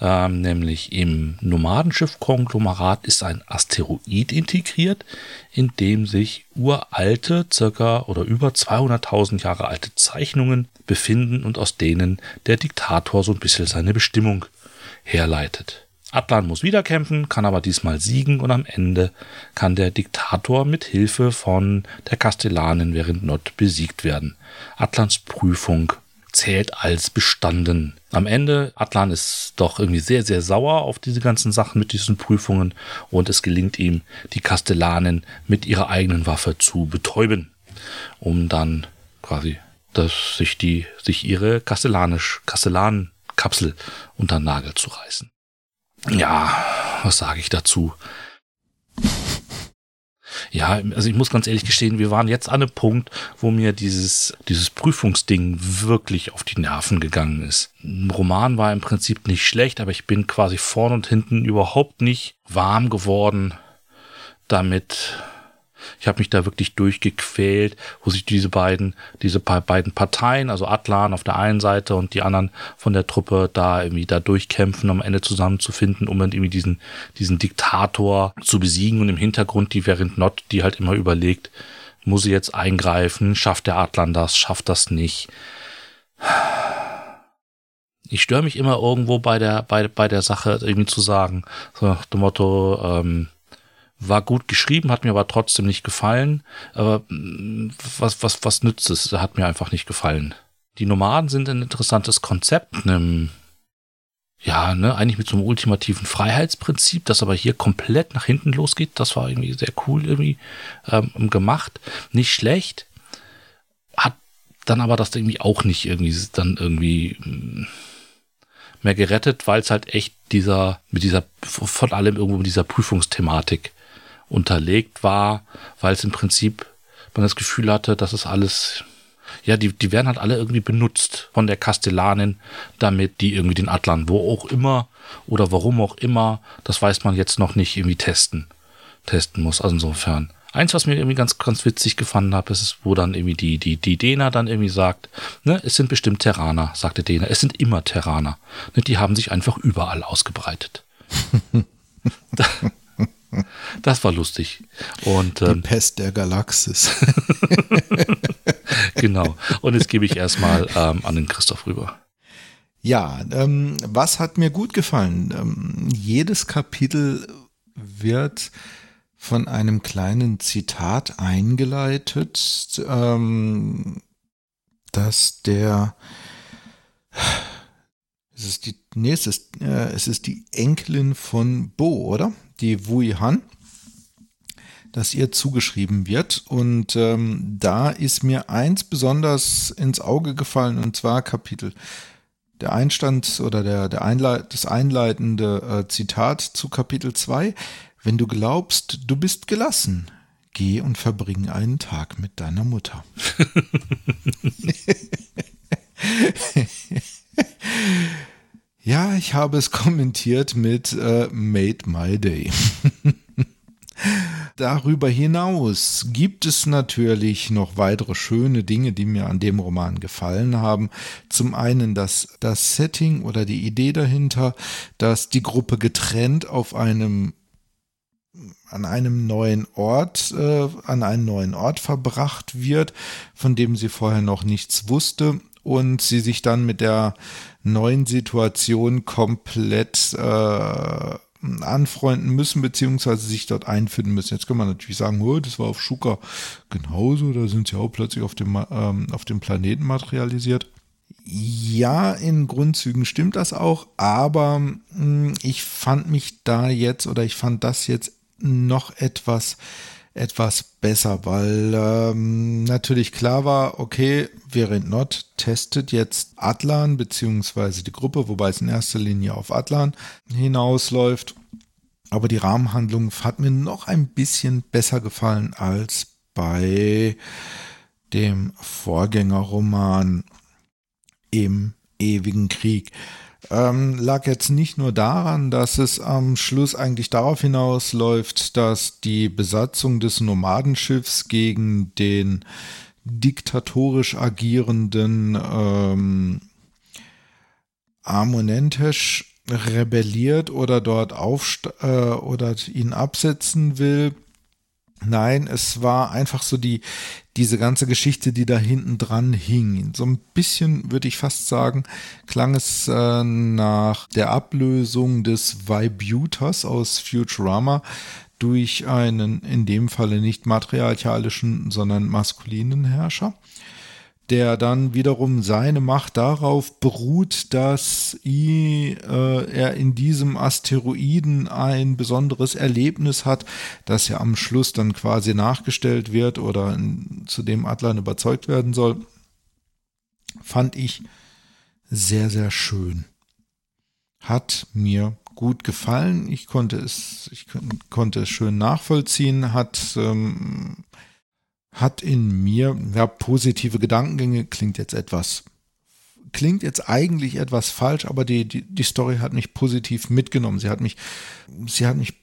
ähm, nämlich im Nomadenschiff-Konglomerat ist ein Asteroid integriert, in dem sich uralte, circa oder über 200.000 Jahre alte Zeichnungen befinden und aus denen der Diktator so ein bisschen seine Bestimmung herleitet. Atlan muss wieder kämpfen, kann aber diesmal siegen und am Ende kann der Diktator mit Hilfe von der Kastellanin während Not besiegt werden. Atlans Prüfung zählt als bestanden. Am Ende, Atlan ist doch irgendwie sehr, sehr sauer auf diese ganzen Sachen mit diesen Prüfungen und es gelingt ihm, die Kastellanin mit ihrer eigenen Waffe zu betäuben, um dann quasi, dass sich die, sich ihre Kastellanisch, Kastellanenkapsel unter Nagel zu reißen. Ja, was sage ich dazu? Ja, also ich muss ganz ehrlich gestehen, wir waren jetzt an einem Punkt, wo mir dieses, dieses Prüfungsding wirklich auf die Nerven gegangen ist. Ein Roman war im Prinzip nicht schlecht, aber ich bin quasi vorn und hinten überhaupt nicht warm geworden damit, ich habe mich da wirklich durchgequält, wo sich diese beiden, diese beiden Parteien, also Atlan auf der einen Seite und die anderen von der Truppe da irgendwie da durchkämpfen, um am Ende zusammenzufinden, um dann irgendwie diesen, diesen Diktator zu besiegen. Und im Hintergrund die während Not, die halt immer überlegt, muss sie jetzt eingreifen, schafft der Atlan das, schafft das nicht. Ich störe mich immer irgendwo bei der, bei, bei der Sache irgendwie zu sagen, so nach dem Motto, ähm, war gut geschrieben, hat mir aber trotzdem nicht gefallen. Aber mm, was, was, was nützt es? Hat mir einfach nicht gefallen. Die Nomaden sind ein interessantes Konzept, einem, ja, ne, eigentlich mit so einem ultimativen Freiheitsprinzip, das aber hier komplett nach hinten losgeht. Das war irgendwie sehr cool irgendwie ähm, gemacht. Nicht schlecht. Hat dann aber das irgendwie auch nicht irgendwie dann irgendwie mm, mehr gerettet, weil es halt echt dieser, mit dieser, von allem irgendwo mit dieser Prüfungsthematik unterlegt war, weil es im Prinzip man das Gefühl hatte, dass es alles, ja, die, die werden halt alle irgendwie benutzt von der Kastellanin, damit die irgendwie den Atlan, wo auch immer oder warum auch immer, das weiß man jetzt noch nicht, irgendwie testen, testen muss. Also insofern. Eins, was mir irgendwie ganz, ganz witzig gefunden habe, ist, wo dann irgendwie die, die, die Dena dann irgendwie sagt, ne, es sind bestimmt Terraner, sagte Dena, es sind immer Terraner. Ne, die haben sich einfach überall ausgebreitet. Das war lustig. Und, ähm, Die Pest der Galaxis. genau. Und jetzt gebe ich erstmal ähm, an den Christoph rüber. Ja, ähm, was hat mir gut gefallen? Ähm, jedes Kapitel wird von einem kleinen Zitat eingeleitet, ähm, dass der es ist die, nee, es ist, äh, es ist die Enkelin von Bo, oder? Die Wui Han, dass ihr zugeschrieben wird. Und ähm, da ist mir eins besonders ins Auge gefallen, und zwar Kapitel. Der Einstand oder der, der Einleit, das einleitende äh, Zitat zu Kapitel 2. Wenn du glaubst, du bist gelassen, geh und verbring einen Tag mit deiner Mutter. Ja, ich habe es kommentiert mit äh, Made My Day. Darüber hinaus gibt es natürlich noch weitere schöne Dinge, die mir an dem Roman gefallen haben. Zum einen das, das Setting oder die Idee dahinter, dass die Gruppe getrennt auf einem an einem neuen Ort, äh, an einen neuen Ort verbracht wird, von dem sie vorher noch nichts wusste und sie sich dann mit der neuen Situation komplett äh, anfreunden müssen, beziehungsweise sich dort einfinden müssen. Jetzt kann man natürlich sagen, oh, das war auf Schuka genauso, da sind sie auch plötzlich auf dem, ähm, auf dem Planeten materialisiert. Ja, in Grundzügen stimmt das auch, aber mh, hm, ich fand mich da jetzt oder ich fand das jetzt noch etwas etwas besser, weil ähm, natürlich klar war, okay, Variant Not testet jetzt Atlan beziehungsweise die Gruppe, wobei es in erster Linie auf Atlan hinausläuft. Aber die Rahmenhandlung hat mir noch ein bisschen besser gefallen als bei dem Vorgängerroman im ewigen Krieg ähm, lag jetzt nicht nur daran, dass es am Schluss eigentlich darauf hinausläuft, dass die Besatzung des Nomadenschiffs gegen den diktatorisch agierenden ähm, Amonentesch rebelliert oder dort aufst äh, oder ihn absetzen will. Nein, es war einfach so die, diese ganze Geschichte, die da hinten dran hing. So ein bisschen, würde ich fast sagen, klang es äh, nach der Ablösung des Vibutas aus Futurama durch einen, in dem Falle nicht matriarchalischen, sondern maskulinen Herrscher der dann wiederum seine Macht darauf beruht, dass i, äh, er in diesem Asteroiden ein besonderes Erlebnis hat, das ja am Schluss dann quasi nachgestellt wird oder in, zu dem Atlan überzeugt werden soll, fand ich sehr, sehr schön. Hat mir gut gefallen. Ich konnte es, ich konnte es schön nachvollziehen, hat ähm, hat in mir ja, positive Gedankengänge, klingt jetzt etwas, klingt jetzt eigentlich etwas falsch, aber die, die, die Story hat mich positiv mitgenommen. Sie hat mich, sie hat mich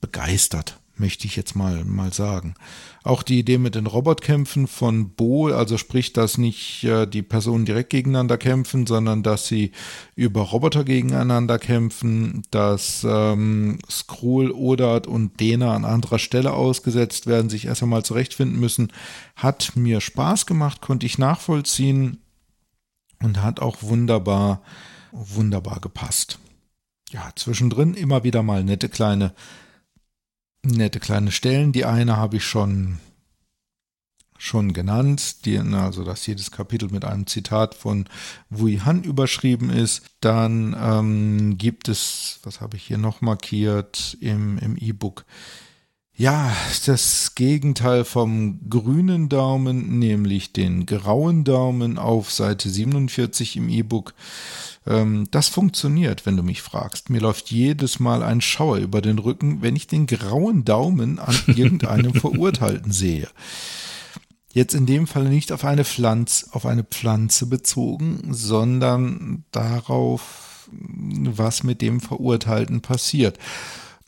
begeistert möchte ich jetzt mal, mal sagen. Auch die Idee mit den Robotkämpfen von Bo, also sprich, dass nicht äh, die Personen direkt gegeneinander kämpfen, sondern dass sie über Roboter gegeneinander kämpfen, dass ähm, Skrull, Odat und Dena an anderer Stelle ausgesetzt werden, sich erst einmal zurechtfinden müssen, hat mir Spaß gemacht, konnte ich nachvollziehen und hat auch wunderbar, wunderbar gepasst. Ja, zwischendrin immer wieder mal nette kleine nette kleine Stellen. Die eine habe ich schon schon genannt, die, also dass jedes Kapitel mit einem Zitat von Wui Han überschrieben ist. Dann ähm, gibt es, was habe ich hier noch markiert im, im E-Book? Ja, das Gegenteil vom grünen Daumen, nämlich den grauen Daumen auf Seite 47 im E-Book. Ähm, das funktioniert, wenn du mich fragst. Mir läuft jedes Mal ein Schauer über den Rücken, wenn ich den grauen Daumen an irgendeinem Verurteilten sehe. Jetzt in dem Fall nicht auf eine Pflanze, auf eine Pflanze bezogen, sondern darauf, was mit dem Verurteilten passiert.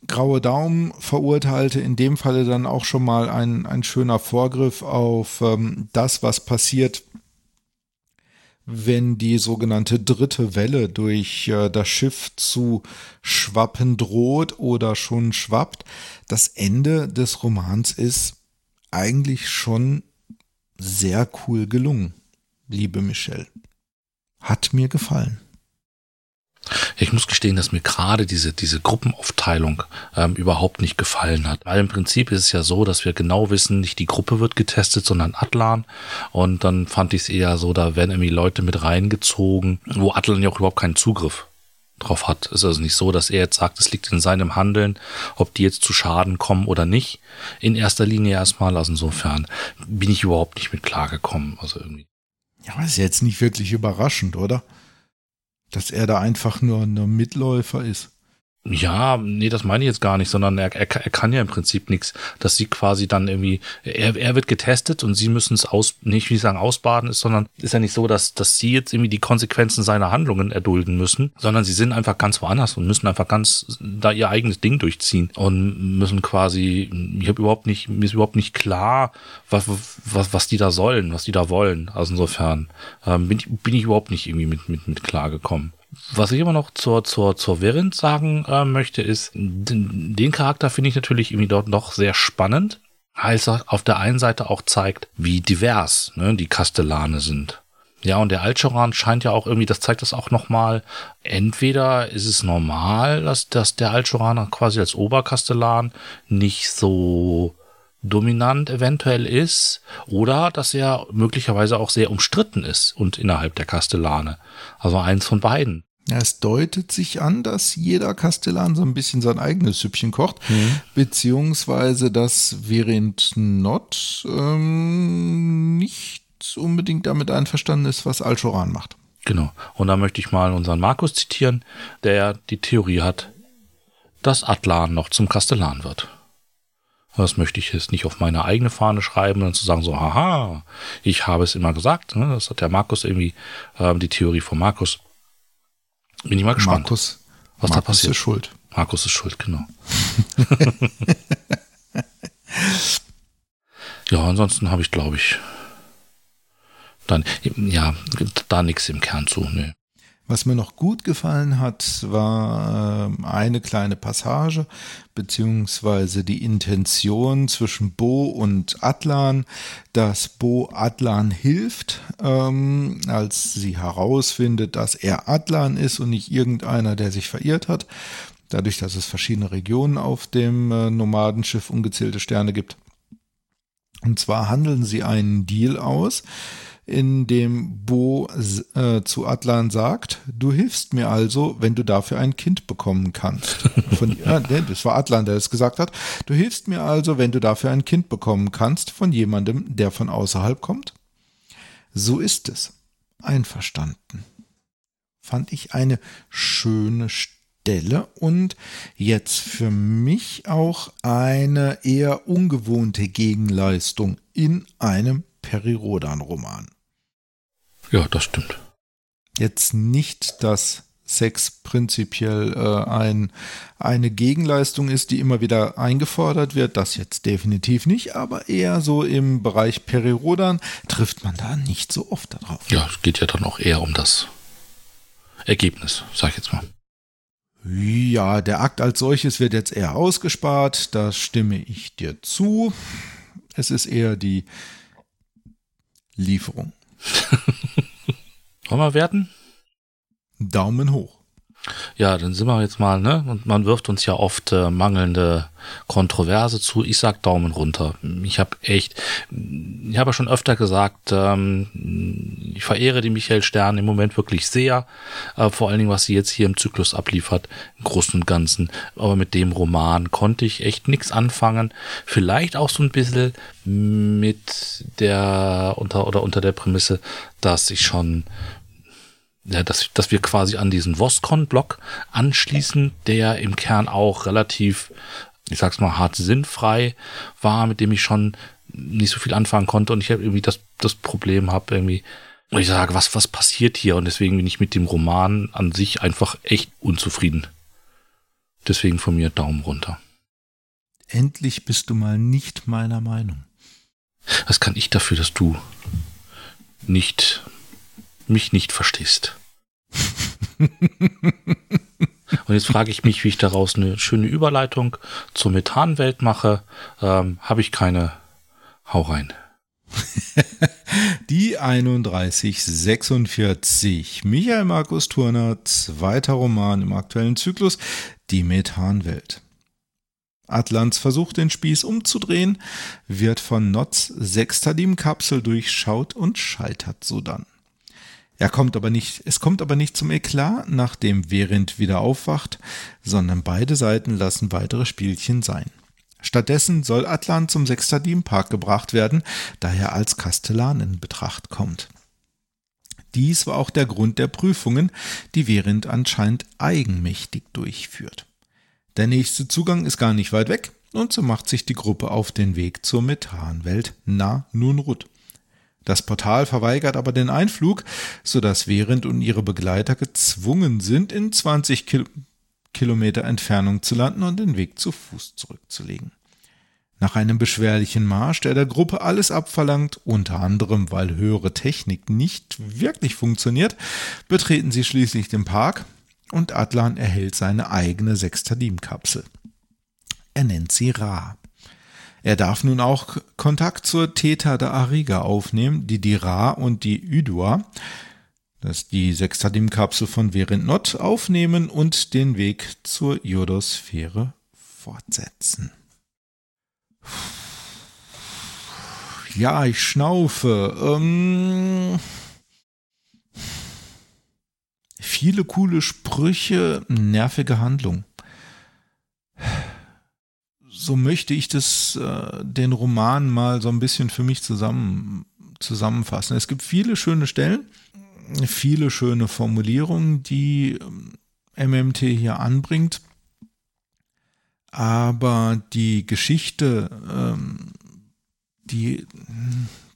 Graue Daumen verurteilte in dem Falle dann auch schon mal ein, ein schöner Vorgriff auf ähm, das, was passiert, wenn die sogenannte dritte Welle durch äh, das Schiff zu schwappen droht oder schon schwappt. Das Ende des Romans ist eigentlich schon sehr cool gelungen, liebe Michelle. Hat mir gefallen. Ich muss gestehen, dass mir gerade diese, diese Gruppenaufteilung ähm, überhaupt nicht gefallen hat. Weil im Prinzip ist es ja so, dass wir genau wissen, nicht die Gruppe wird getestet, sondern Atlan. Und dann fand ich es eher so, da werden irgendwie Leute mit reingezogen, wo Atlan ja auch überhaupt keinen Zugriff drauf hat. Es ist also nicht so, dass er jetzt sagt, es liegt in seinem Handeln, ob die jetzt zu Schaden kommen oder nicht. In erster Linie erstmal. Also insofern bin ich überhaupt nicht mit klargekommen. Also irgendwie. Ja, aber ist jetzt nicht wirklich überraschend, oder? Dass er da einfach nur ein Mitläufer ist. Ja, nee, das meine ich jetzt gar nicht, sondern er, er, er kann ja im Prinzip nichts, dass sie quasi dann irgendwie, er, er wird getestet und sie müssen es aus, nicht wie sagen ausbaden ist, sondern ist ja nicht so, dass, dass sie jetzt irgendwie die Konsequenzen seiner Handlungen erdulden müssen, sondern sie sind einfach ganz woanders und müssen einfach ganz da ihr eigenes Ding durchziehen und müssen quasi, ich habe überhaupt nicht, mir ist überhaupt nicht klar, was, was, was die da sollen, was die da wollen. Also insofern ähm, bin, ich, bin ich überhaupt nicht irgendwie mit, mit, mit klar gekommen. Was ich immer noch zur, zur, zur Verint sagen äh, möchte, ist, den, den Charakter finde ich natürlich irgendwie dort noch sehr spannend, weil es auf der einen Seite auch zeigt, wie divers ne, die Kastellane sind. Ja, und der Alchoran scheint ja auch irgendwie, das zeigt das auch nochmal, entweder ist es normal, dass, dass der Alchoraner quasi als Oberkastellan nicht so dominant eventuell ist oder dass er möglicherweise auch sehr umstritten ist und innerhalb der Kastellane. Also eins von beiden. Ja, es deutet sich an, dass jeder Kastellan so ein bisschen sein eigenes Süppchen kocht, mhm. beziehungsweise dass Verint Not ähm, nicht unbedingt damit einverstanden ist, was Alchoran macht. Genau. Und da möchte ich mal unseren Markus zitieren, der die Theorie hat, dass Atlan noch zum Kastellan wird. Das möchte ich jetzt nicht auf meine eigene Fahne schreiben und zu sagen so, haha, ich habe es immer gesagt. Ne? Das hat der Markus irgendwie, äh, die Theorie von Markus. Bin ich mal gespannt, Markus, was Markus da passiert. ist schuld. Markus ist schuld, genau. ja, ansonsten habe ich, glaube ich, dann, ja, da nichts im Kern zu. Ne. Was mir noch gut gefallen hat, war äh, eine kleine Passage, beziehungsweise die Intention zwischen Bo und Atlan, dass Bo Atlan hilft, ähm, als sie herausfindet, dass er Atlan ist und nicht irgendeiner, der sich verirrt hat. Dadurch, dass es verschiedene Regionen auf dem äh, Nomadenschiff ungezählte Sterne gibt. Und zwar handeln sie einen Deal aus, in dem Bo äh, zu Atlan sagt, du hilfst mir also, wenn du dafür ein Kind bekommen kannst. Von, äh, das war Atlan, der es gesagt hat. Du hilfst mir also, wenn du dafür ein Kind bekommen kannst von jemandem, der von außerhalb kommt. So ist es. Einverstanden. Fand ich eine schöne Stelle und jetzt für mich auch eine eher ungewohnte Gegenleistung in einem Peri-Rodan-Roman. Ja, das stimmt. Jetzt nicht, dass Sex prinzipiell äh, ein, eine Gegenleistung ist, die immer wieder eingefordert wird. Das jetzt definitiv nicht, aber eher so im Bereich Perirodan trifft man da nicht so oft darauf. Ja, es geht ja dann auch eher um das Ergebnis, sag ich jetzt mal. Ja, der Akt als solches wird jetzt eher ausgespart, da stimme ich dir zu. Es ist eher die Lieferung. Wollen wir werten? Daumen hoch. Ja, dann sind wir jetzt mal, ne? Und man wirft uns ja oft äh, mangelnde Kontroverse zu. Ich sag Daumen runter. Ich habe echt, ich habe ja schon öfter gesagt, ähm, ich verehre die Michael Stern im Moment wirklich sehr. Äh, vor allen Dingen, was sie jetzt hier im Zyklus abliefert, im Großen und Ganzen. Aber mit dem Roman konnte ich echt nichts anfangen. Vielleicht auch so ein bisschen mit der unter oder unter der Prämisse, dass ich schon ja, dass, dass wir quasi an diesen Voscon-Block anschließen, der im Kern auch relativ, ich sag's mal, hart sinnfrei war, mit dem ich schon nicht so viel anfangen konnte und ich habe irgendwie das, das Problem habe irgendwie, wo ich sage, was, was passiert hier? Und deswegen bin ich mit dem Roman an sich einfach echt unzufrieden. Deswegen von mir Daumen runter. Endlich bist du mal nicht meiner Meinung. Was kann ich dafür, dass du nicht mich nicht verstehst. Und jetzt frage ich mich, wie ich daraus eine schöne Überleitung zur Methanwelt mache. Ähm, Habe ich keine. Hau rein. Die 3146. Michael Markus Turner, zweiter Roman im aktuellen Zyklus, Die Methanwelt. Atlans versucht den Spieß umzudrehen, wird von Notz Sextadim-Kapsel durchschaut und scheitert sodann. Er kommt aber nicht, es kommt aber nicht zum Eklat, nachdem Verint wieder aufwacht, sondern beide Seiten lassen weitere Spielchen sein. Stattdessen soll Atlan zum Sextadim-Park gebracht werden, da er als Kastellan in Betracht kommt. Dies war auch der Grund der Prüfungen, die Verint anscheinend eigenmächtig durchführt. Der nächste Zugang ist gar nicht weit weg, und so macht sich die Gruppe auf den Weg zur Methanwelt Na Nunrut. Das Portal verweigert aber den Einflug, sodass Verint und ihre Begleiter gezwungen sind, in 20 Kil Kilometer Entfernung zu landen und den Weg zu Fuß zurückzulegen. Nach einem beschwerlichen Marsch, der der Gruppe alles abverlangt, unter anderem weil höhere Technik nicht wirklich funktioniert, betreten sie schließlich den Park und Atlan erhält seine eigene Sextadim-Kapsel. Er nennt sie Ra. Er darf nun auch Kontakt zur Theta der Ariga aufnehmen, die die Ra und die Ydua, das die Sextadim-Kapsel von Verint aufnehmen und den Weg zur Iodosphäre fortsetzen. Ja, ich schnaufe. Ähm, viele coole Sprüche, nervige Handlung. So möchte ich das, äh, den Roman mal so ein bisschen für mich zusammen, zusammenfassen. Es gibt viele schöne Stellen, viele schöne Formulierungen, die MMT ähm, hier anbringt. Aber die Geschichte, ähm, die,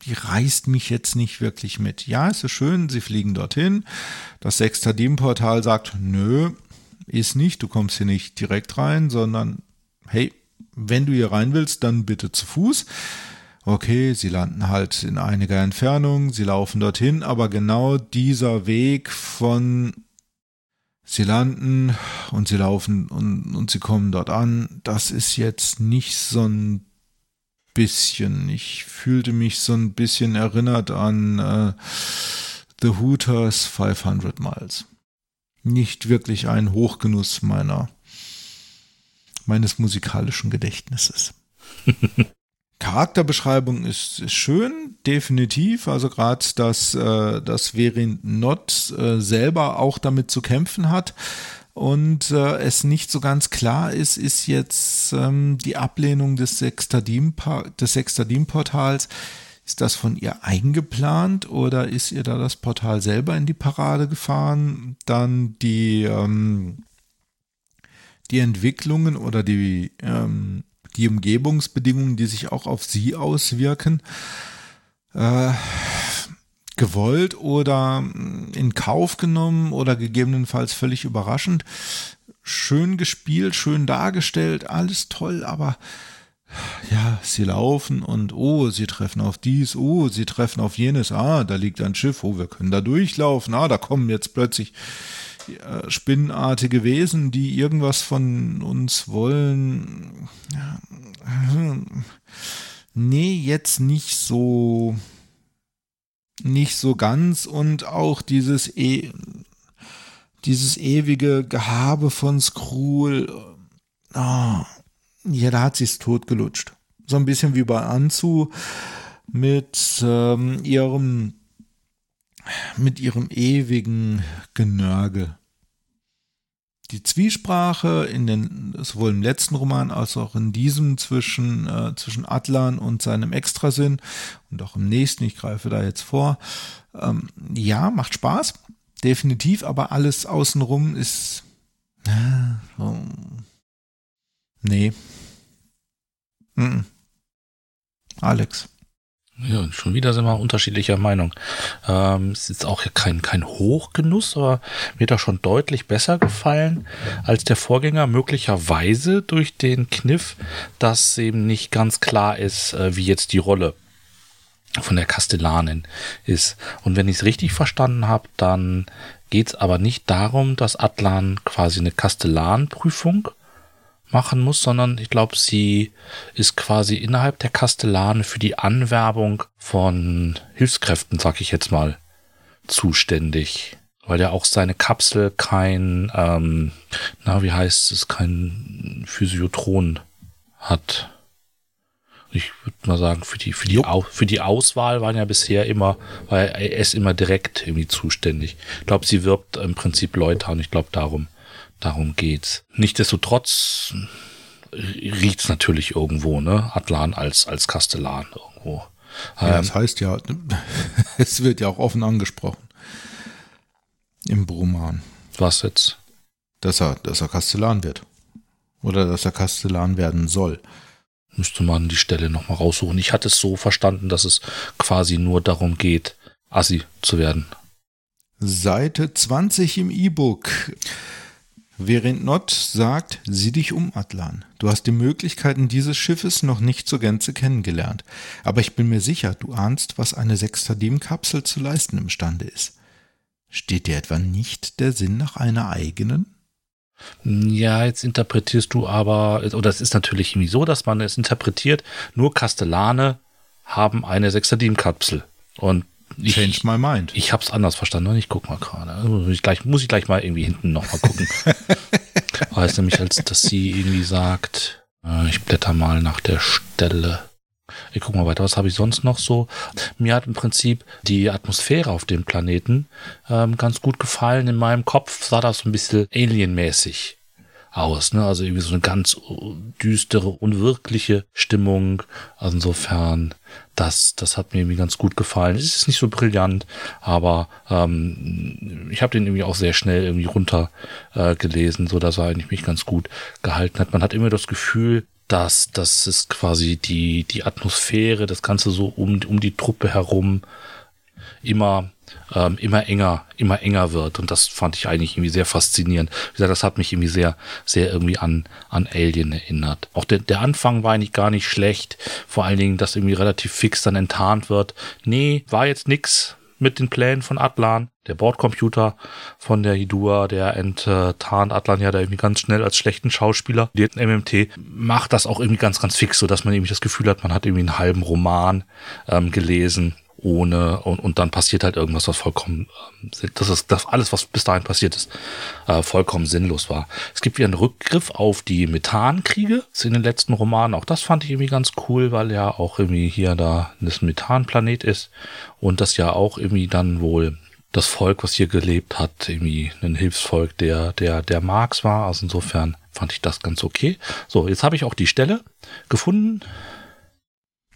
die reißt mich jetzt nicht wirklich mit. Ja, es ist schön, sie fliegen dorthin. Das Sextadim-Portal sagt, nö, ist nicht, du kommst hier nicht direkt rein, sondern hey, wenn du hier rein willst, dann bitte zu Fuß. Okay, sie landen halt in einiger Entfernung, sie laufen dorthin, aber genau dieser Weg von sie landen und sie laufen und, und sie kommen dort an, das ist jetzt nicht so ein bisschen. Ich fühlte mich so ein bisschen erinnert an äh, The Hooters 500 Miles. Nicht wirklich ein Hochgenuss meiner meines musikalischen Gedächtnisses. Charakterbeschreibung ist, ist, schön, definitiv. Also gerade, dass, äh, dass Verin Not äh, selber auch damit zu kämpfen hat und äh, es nicht so ganz klar ist, ist jetzt ähm, die Ablehnung des Sextadim-Portals. Ist das von ihr eingeplant oder ist ihr da das Portal selber in die Parade gefahren? Dann die, ähm, die Entwicklungen oder die ähm, die Umgebungsbedingungen, die sich auch auf sie auswirken, äh, gewollt oder in Kauf genommen oder gegebenenfalls völlig überraschend. Schön gespielt, schön dargestellt, alles toll, aber ja, sie laufen und oh, sie treffen auf dies, oh, sie treffen auf jenes, ah, da liegt ein Schiff, oh, wir können da durchlaufen, ah, da kommen jetzt plötzlich äh, spinnenartige Wesen, die irgendwas von uns wollen. Nee, jetzt nicht so nicht so ganz und auch dieses e dieses ewige Gehabe von Skrull. Oh, ja, da hat sie's totgelutscht. So ein bisschen wie bei Anzu mit ähm, ihrem mit ihrem ewigen Genörgel. Die Zwiesprache in den, sowohl im letzten Roman als auch in diesem zwischen, äh, zwischen Atlan und seinem Extrasinn und auch im nächsten, ich greife da jetzt vor, ähm, ja, macht Spaß, definitiv, aber alles außenrum ist, äh, nee. Mm -mm. Alex. Ja, schon wieder sind wir unterschiedlicher Meinung. Ähm, ist auch kein, kein Hochgenuss, aber mir da schon deutlich besser gefallen als der Vorgänger, möglicherweise durch den Kniff, dass eben nicht ganz klar ist, äh, wie jetzt die Rolle von der Kastellanin ist. Und wenn ich es richtig verstanden habe, dann geht es aber nicht darum, dass Atlan quasi eine Kastellanprüfung machen muss, sondern ich glaube, sie ist quasi innerhalb der Kastellane für die Anwerbung von Hilfskräften, sag ich jetzt mal, zuständig. Weil ja auch seine Kapsel kein, ähm, na, wie heißt es, kein Physiotron hat. Ich würde mal sagen, für die, für die, Au für die Auswahl waren ja bisher immer, war er ist immer direkt irgendwie zuständig. Ich glaube, sie wirbt im Prinzip Leute und ich glaube, darum Darum geht's. Nichtsdestotrotz riecht's natürlich irgendwo, ne? Atlan als, als Kastellan irgendwo. Ja, ähm, das heißt ja, es wird ja auch offen angesprochen. Im Roman. Was jetzt? Dass er, dass er Kastellan wird. Oder dass er Kastellan werden soll. Müsste man die Stelle nochmal raussuchen. Ich hatte es so verstanden, dass es quasi nur darum geht, Assi zu werden. Seite 20 im E-Book. Während Not sagt, sieh dich um, Atlan. Du hast die Möglichkeiten dieses Schiffes noch nicht zur Gänze kennengelernt. Aber ich bin mir sicher, du ahnst, was eine Sextadim-Kapsel zu leisten imstande ist. Steht dir etwa nicht der Sinn nach einer eigenen? Ja, jetzt interpretierst du aber, oder es ist natürlich irgendwie so, dass man es interpretiert, nur Kastellane haben eine Sextadim-Kapsel. Und ich, Change my mind. Ich habe es anders verstanden. Ich guck mal gerade. Muss ich gleich, muss ich gleich mal irgendwie hinten noch mal gucken. heißt nämlich, als dass sie irgendwie sagt, äh, ich blätter mal nach der Stelle. Ich guck mal weiter, was habe ich sonst noch so? Mir hat im Prinzip die Atmosphäre auf dem Planeten ähm, ganz gut gefallen. In meinem Kopf sah das so ein bisschen alienmäßig aus. Ne? Also irgendwie so eine ganz düstere, unwirkliche Stimmung. Also insofern, das, das hat mir irgendwie ganz gut gefallen. Es ist nicht so brillant, aber ähm, ich habe den irgendwie auch sehr schnell irgendwie runter äh, gelesen, so dass er eigentlich mich ganz gut gehalten hat. Man hat immer das Gefühl, dass das ist quasi die die Atmosphäre, das Ganze so um um die Truppe herum immer ähm, immer enger, immer enger wird. Und das fand ich eigentlich irgendwie sehr faszinierend. Wie gesagt, das hat mich irgendwie sehr, sehr irgendwie an, an Alien erinnert. Auch der, der Anfang war eigentlich gar nicht schlecht. Vor allen Dingen, dass irgendwie relativ fix dann enttarnt wird. Nee, war jetzt nix mit den Plänen von Atlan. Der Bordcomputer von der Hidua, der enttarnt Atlan ja da irgendwie ganz schnell als schlechten Schauspieler. Der MMT macht das auch irgendwie ganz, ganz fix, so dass man irgendwie das Gefühl hat, man hat irgendwie einen halben Roman ähm, gelesen ohne und, und dann passiert halt irgendwas, was vollkommen, ähm, das ist das alles, was bis dahin passiert ist, äh, vollkommen sinnlos war. Es gibt wieder einen Rückgriff auf die Methankriege in den letzten Romanen. Auch das fand ich irgendwie ganz cool, weil ja auch irgendwie hier da das Methanplanet ist und das ja auch irgendwie dann wohl das Volk, was hier gelebt hat, irgendwie ein Hilfsvolk der, der, der Marx war. Also insofern fand ich das ganz okay. So, jetzt habe ich auch die Stelle gefunden.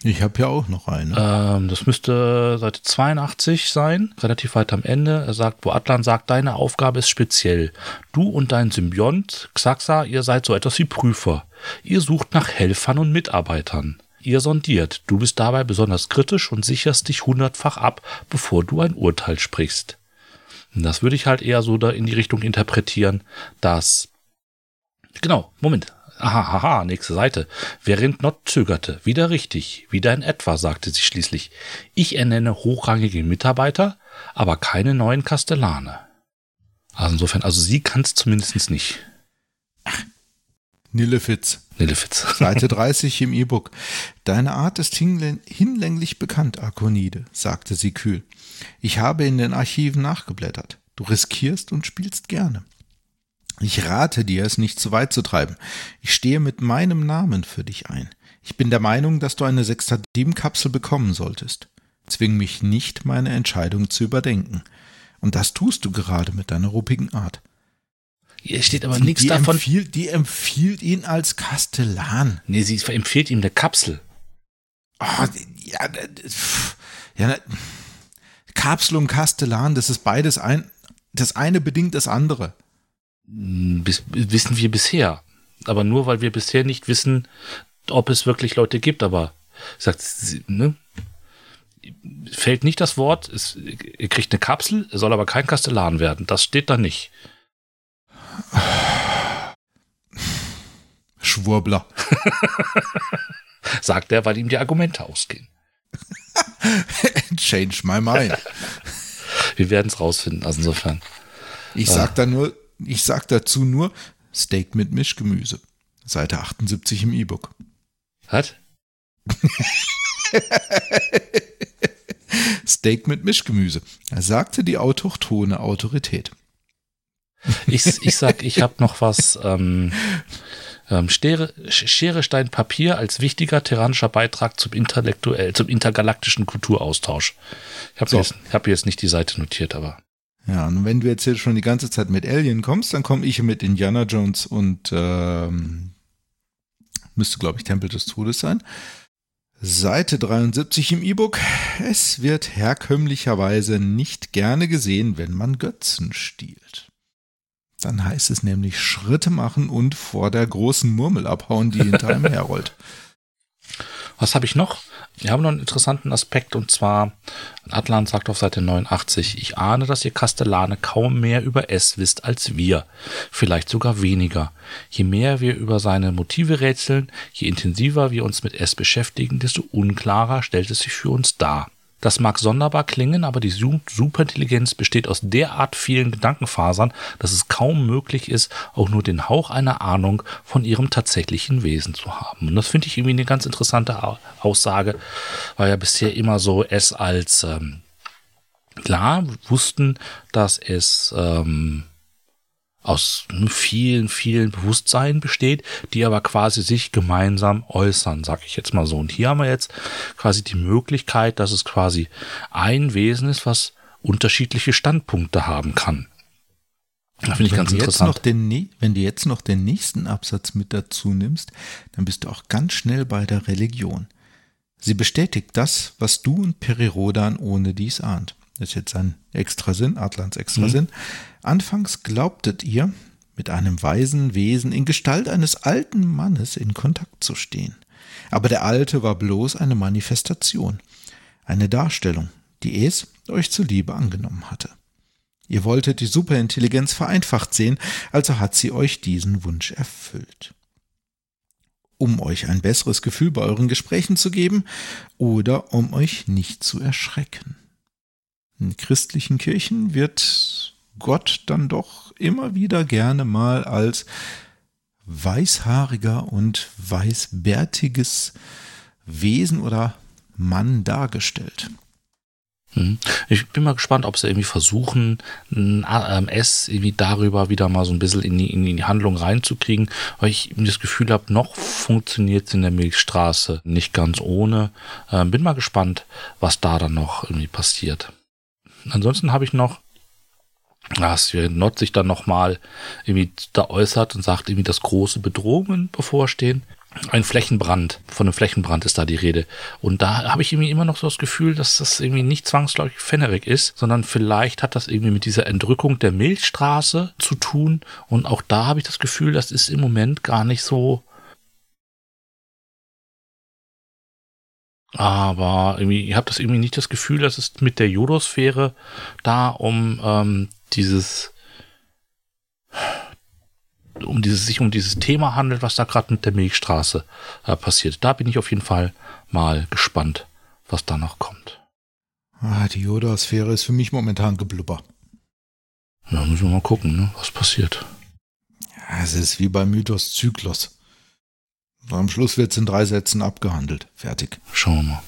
Ich habe ja auch noch eine. Ähm, das müsste Seite 82 sein, relativ weit am Ende. Er sagt, wo Atlan sagt, deine Aufgabe ist speziell. Du und dein Symbiont, Xaxa, ihr seid so etwas wie Prüfer. Ihr sucht nach Helfern und Mitarbeitern. Ihr sondiert. Du bist dabei besonders kritisch und sicherst dich hundertfach ab, bevor du ein Urteil sprichst. Das würde ich halt eher so da in die Richtung interpretieren, dass Genau, Moment. Aha, haha, nächste Seite. Während Not zögerte. Wieder richtig. Wieder in etwa, sagte sie schließlich. Ich ernenne hochrangige Mitarbeiter, aber keine neuen Kastellane. Also insofern, also sie kann es zumindest nicht. Nillefitz. Nillefitz. Seite 30 im E-Book. Deine Art ist hinlänglich bekannt, Arkonide, sagte sie kühl. Ich habe in den Archiven nachgeblättert. Du riskierst und spielst gerne. Ich rate dir, es nicht zu weit zu treiben. Ich stehe mit meinem Namen für dich ein. Ich bin der Meinung, dass du eine Sextadim-Kapsel bekommen solltest. Zwing mich nicht, meine Entscheidung zu überdenken. Und das tust du gerade mit deiner ruppigen Art. Hier steht aber nichts davon. Empfiehlt, die empfiehlt ihn als Kastellan. Nee, sie empfiehlt ihm eine Kapsel. Oh, ja, ja, Kapsel und Kastellan, das ist beides ein, das eine bedingt das andere. Bis, wissen wir bisher. Aber nur weil wir bisher nicht wissen, ob es wirklich Leute gibt. Aber sagt, ne? Fällt nicht das Wort, es, er kriegt eine Kapsel, er soll aber kein Kastellan werden. Das steht da nicht. Schwurbler. Sagt er, weil ihm die Argumente ausgehen. Change my mind. Wir werden es rausfinden, also insofern. Ich sag da nur, ich sag dazu nur Steak mit Mischgemüse. Seite 78 im E-Book. Was? Steak mit Mischgemüse, sagte die autochtone Autorität. Ich, ich sag, ich habe noch was. Ähm, ähm, Schere, Schere, Stein, Papier als wichtiger terranischer Beitrag zum intellektuell, zum intergalaktischen Kulturaustausch. Ich habe so. jetzt, hab jetzt nicht die Seite notiert, aber. Ja, und wenn du jetzt hier schon die ganze Zeit mit Alien kommst, dann komme ich mit Indiana Jones und ähm, müsste, glaube ich, Tempel des Todes sein. Seite 73 im E-Book. Es wird herkömmlicherweise nicht gerne gesehen, wenn man Götzen stiehlt. Dann heißt es nämlich Schritte machen und vor der großen Murmel abhauen, die hinter einem herrollt. Was habe ich noch? Wir haben noch einen interessanten Aspekt und zwar, Atlan sagt auf Seite 89, ich ahne, dass ihr Kastellane kaum mehr über S wisst als wir, vielleicht sogar weniger. Je mehr wir über seine Motive rätseln, je intensiver wir uns mit S beschäftigen, desto unklarer stellt es sich für uns dar. Das mag sonderbar klingen, aber die Superintelligenz besteht aus derart vielen Gedankenfasern, dass es kaum möglich ist, auch nur den Hauch einer Ahnung von ihrem tatsächlichen Wesen zu haben. Und das finde ich irgendwie eine ganz interessante Aussage, weil ja bisher immer so es als ähm, klar wussten, dass es ähm, aus vielen, vielen Bewusstseinen besteht, die aber quasi sich gemeinsam äußern, sag ich jetzt mal so. Und hier haben wir jetzt quasi die Möglichkeit, dass es quasi ein Wesen ist, was unterschiedliche Standpunkte haben kann. Da finde ich ganz interessant. Den, wenn du jetzt noch den nächsten Absatz mit dazu nimmst, dann bist du auch ganz schnell bei der Religion. Sie bestätigt das, was du und Perirodan ohne dies ahnt. Das ist jetzt ein Extrasinn, Atlans Extrasinn. Mhm. Anfangs glaubtet ihr, mit einem weisen Wesen in Gestalt eines alten Mannes in Kontakt zu stehen. Aber der Alte war bloß eine Manifestation, eine Darstellung, die es euch zuliebe angenommen hatte. Ihr wolltet die Superintelligenz vereinfacht sehen, also hat sie euch diesen Wunsch erfüllt. Um euch ein besseres Gefühl bei euren Gesprächen zu geben oder um euch nicht zu erschrecken. In christlichen Kirchen wird Gott dann doch immer wieder gerne mal als weißhaariger und weißbärtiges Wesen oder Mann dargestellt. Hm. Ich bin mal gespannt, ob sie irgendwie versuchen, ein S irgendwie darüber wieder mal so ein bisschen in die, in die Handlung reinzukriegen, weil ich das Gefühl habe, noch funktioniert es in der Milchstraße nicht ganz ohne. Ähm, bin mal gespannt, was da dann noch irgendwie passiert. Ansonsten habe ich noch, dass Not sich dann nochmal irgendwie da äußert und sagt irgendwie, dass große Bedrohungen bevorstehen. Ein Flächenbrand, von einem Flächenbrand ist da die Rede. Und da habe ich irgendwie immer noch so das Gefühl, dass das irgendwie nicht zwangsläufig Fennerik ist, sondern vielleicht hat das irgendwie mit dieser Entrückung der Milchstraße zu tun. Und auch da habe ich das Gefühl, das ist im Moment gar nicht so Aber irgendwie, ich habe das irgendwie nicht das Gefühl, dass es mit der Jodosphäre da um ähm, dieses um dieses sich um dieses Thema handelt, was da gerade mit der Milchstraße äh, passiert. Da bin ich auf jeden Fall mal gespannt, was da noch kommt. Ah, die Jodosphäre ist für mich momentan geblubber. Ja, müssen wir mal gucken, ne, was passiert. Ja, es ist wie beim Mythos Zyklus. Am Schluss wird es in drei Sätzen abgehandelt. Fertig. Schauen wir mal.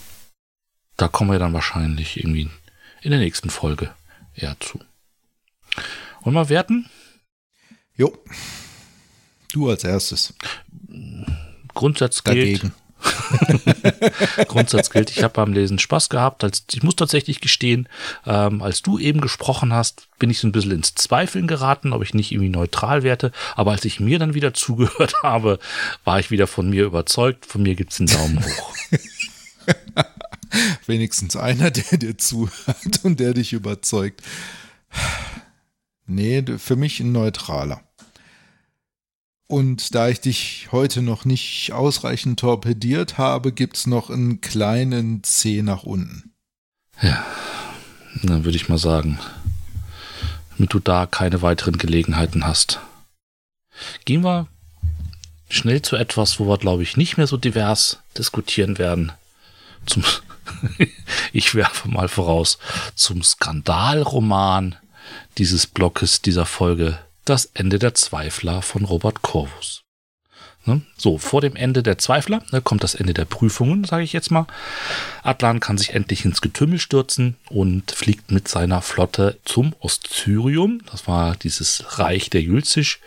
Da kommen wir dann wahrscheinlich irgendwie in der nächsten Folge eher zu. Wollen wir werten? Jo. Du als erstes. Grundsatz gilt. Dagegen. Grundsatz gilt, ich habe beim Lesen Spaß gehabt. Als, ich muss tatsächlich gestehen, ähm, als du eben gesprochen hast, bin ich so ein bisschen ins Zweifeln geraten, ob ich nicht irgendwie neutral werte. Aber als ich mir dann wieder zugehört habe, war ich wieder von mir überzeugt. Von mir gibt es einen Daumen hoch. Wenigstens einer, der dir zuhört und der dich überzeugt. Nee, für mich ein neutraler. Und da ich dich heute noch nicht ausreichend torpediert habe, gibt es noch einen kleinen C nach unten. Ja, dann würde ich mal sagen, damit du da keine weiteren Gelegenheiten hast. Gehen wir schnell zu etwas, wo wir, glaube ich, nicht mehr so divers diskutieren werden. Zum ich werfe mal voraus, zum Skandalroman dieses Blockes, dieser Folge das Ende der Zweifler von Robert Corvus. Ne? So, vor dem Ende der Zweifler ne, kommt das Ende der Prüfungen, sage ich jetzt mal. Atlan kann sich endlich ins Getümmel stürzen und fliegt mit seiner Flotte zum Ostsyrium. Das war dieses Reich der Jülzisch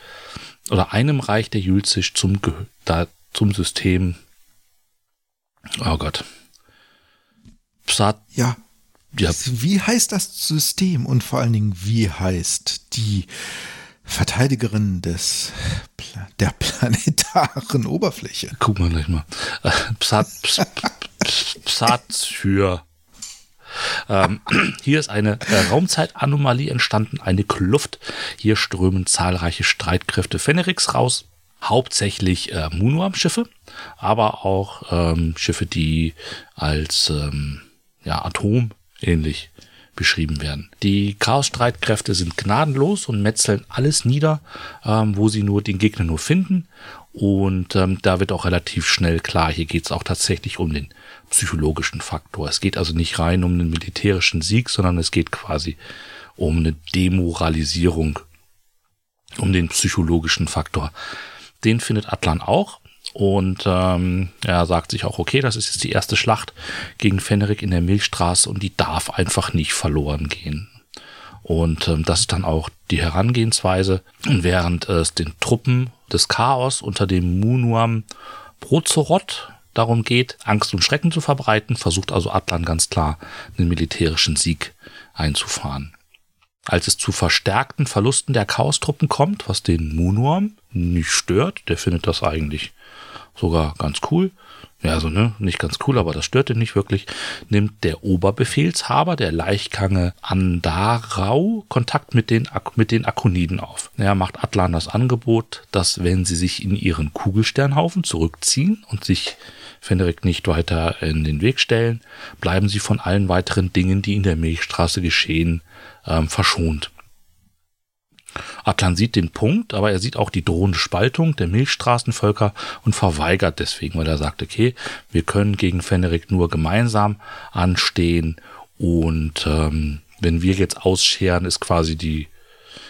oder einem Reich der Jülzisch zum, da, zum System. Oh Gott. Psat ja. ja. Wie heißt das System und vor allen Dingen, wie heißt die Verteidigerin des der planetaren Oberfläche. Gucken wir gleich mal. Äh, Psat, Psathyr. Ähm, hier ist eine äh, Raumzeitanomalie entstanden, eine Kluft. Hier strömen zahlreiche Streitkräfte Fenrix raus. Hauptsächlich äh, Munuam-Schiffe, aber auch ähm, Schiffe, die als ähm, ja, Atom ähnlich beschrieben werden. Die Chaos-Streitkräfte sind gnadenlos und metzeln alles nieder, ähm, wo sie nur den Gegner nur finden. Und ähm, da wird auch relativ schnell klar, hier geht es auch tatsächlich um den psychologischen Faktor. Es geht also nicht rein um einen militärischen Sieg, sondern es geht quasi um eine Demoralisierung, um den psychologischen Faktor. Den findet Atlan auch. Und ähm, er sagt sich auch, okay, das ist jetzt die erste Schlacht gegen Fenrik in der Milchstraße und die darf einfach nicht verloren gehen. Und ähm, das ist dann auch die Herangehensweise. Und während es den Truppen des Chaos unter dem Munuam Prozorot darum geht, Angst und Schrecken zu verbreiten, versucht also Atlan ganz klar einen militärischen Sieg einzufahren. Als es zu verstärkten Verlusten der Chaos-Truppen kommt, was den Munuam nicht stört, der findet das eigentlich sogar ganz cool. Ja, also ne, nicht ganz cool, aber das störte nicht wirklich. Nimmt der Oberbefehlshaber der Leichkange Andarau Kontakt mit den, mit den Akoniden auf. Er macht Atlan das Angebot, dass wenn sie sich in ihren Kugelsternhaufen zurückziehen und sich Fenrik nicht weiter in den Weg stellen, bleiben sie von allen weiteren Dingen, die in der Milchstraße geschehen, ähm, verschont. Atlan sieht den Punkt, aber er sieht auch die drohende Spaltung der Milchstraßenvölker und verweigert deswegen, weil er sagt, okay, wir können gegen Fenrik nur gemeinsam anstehen und ähm, wenn wir jetzt ausscheren, ist quasi die,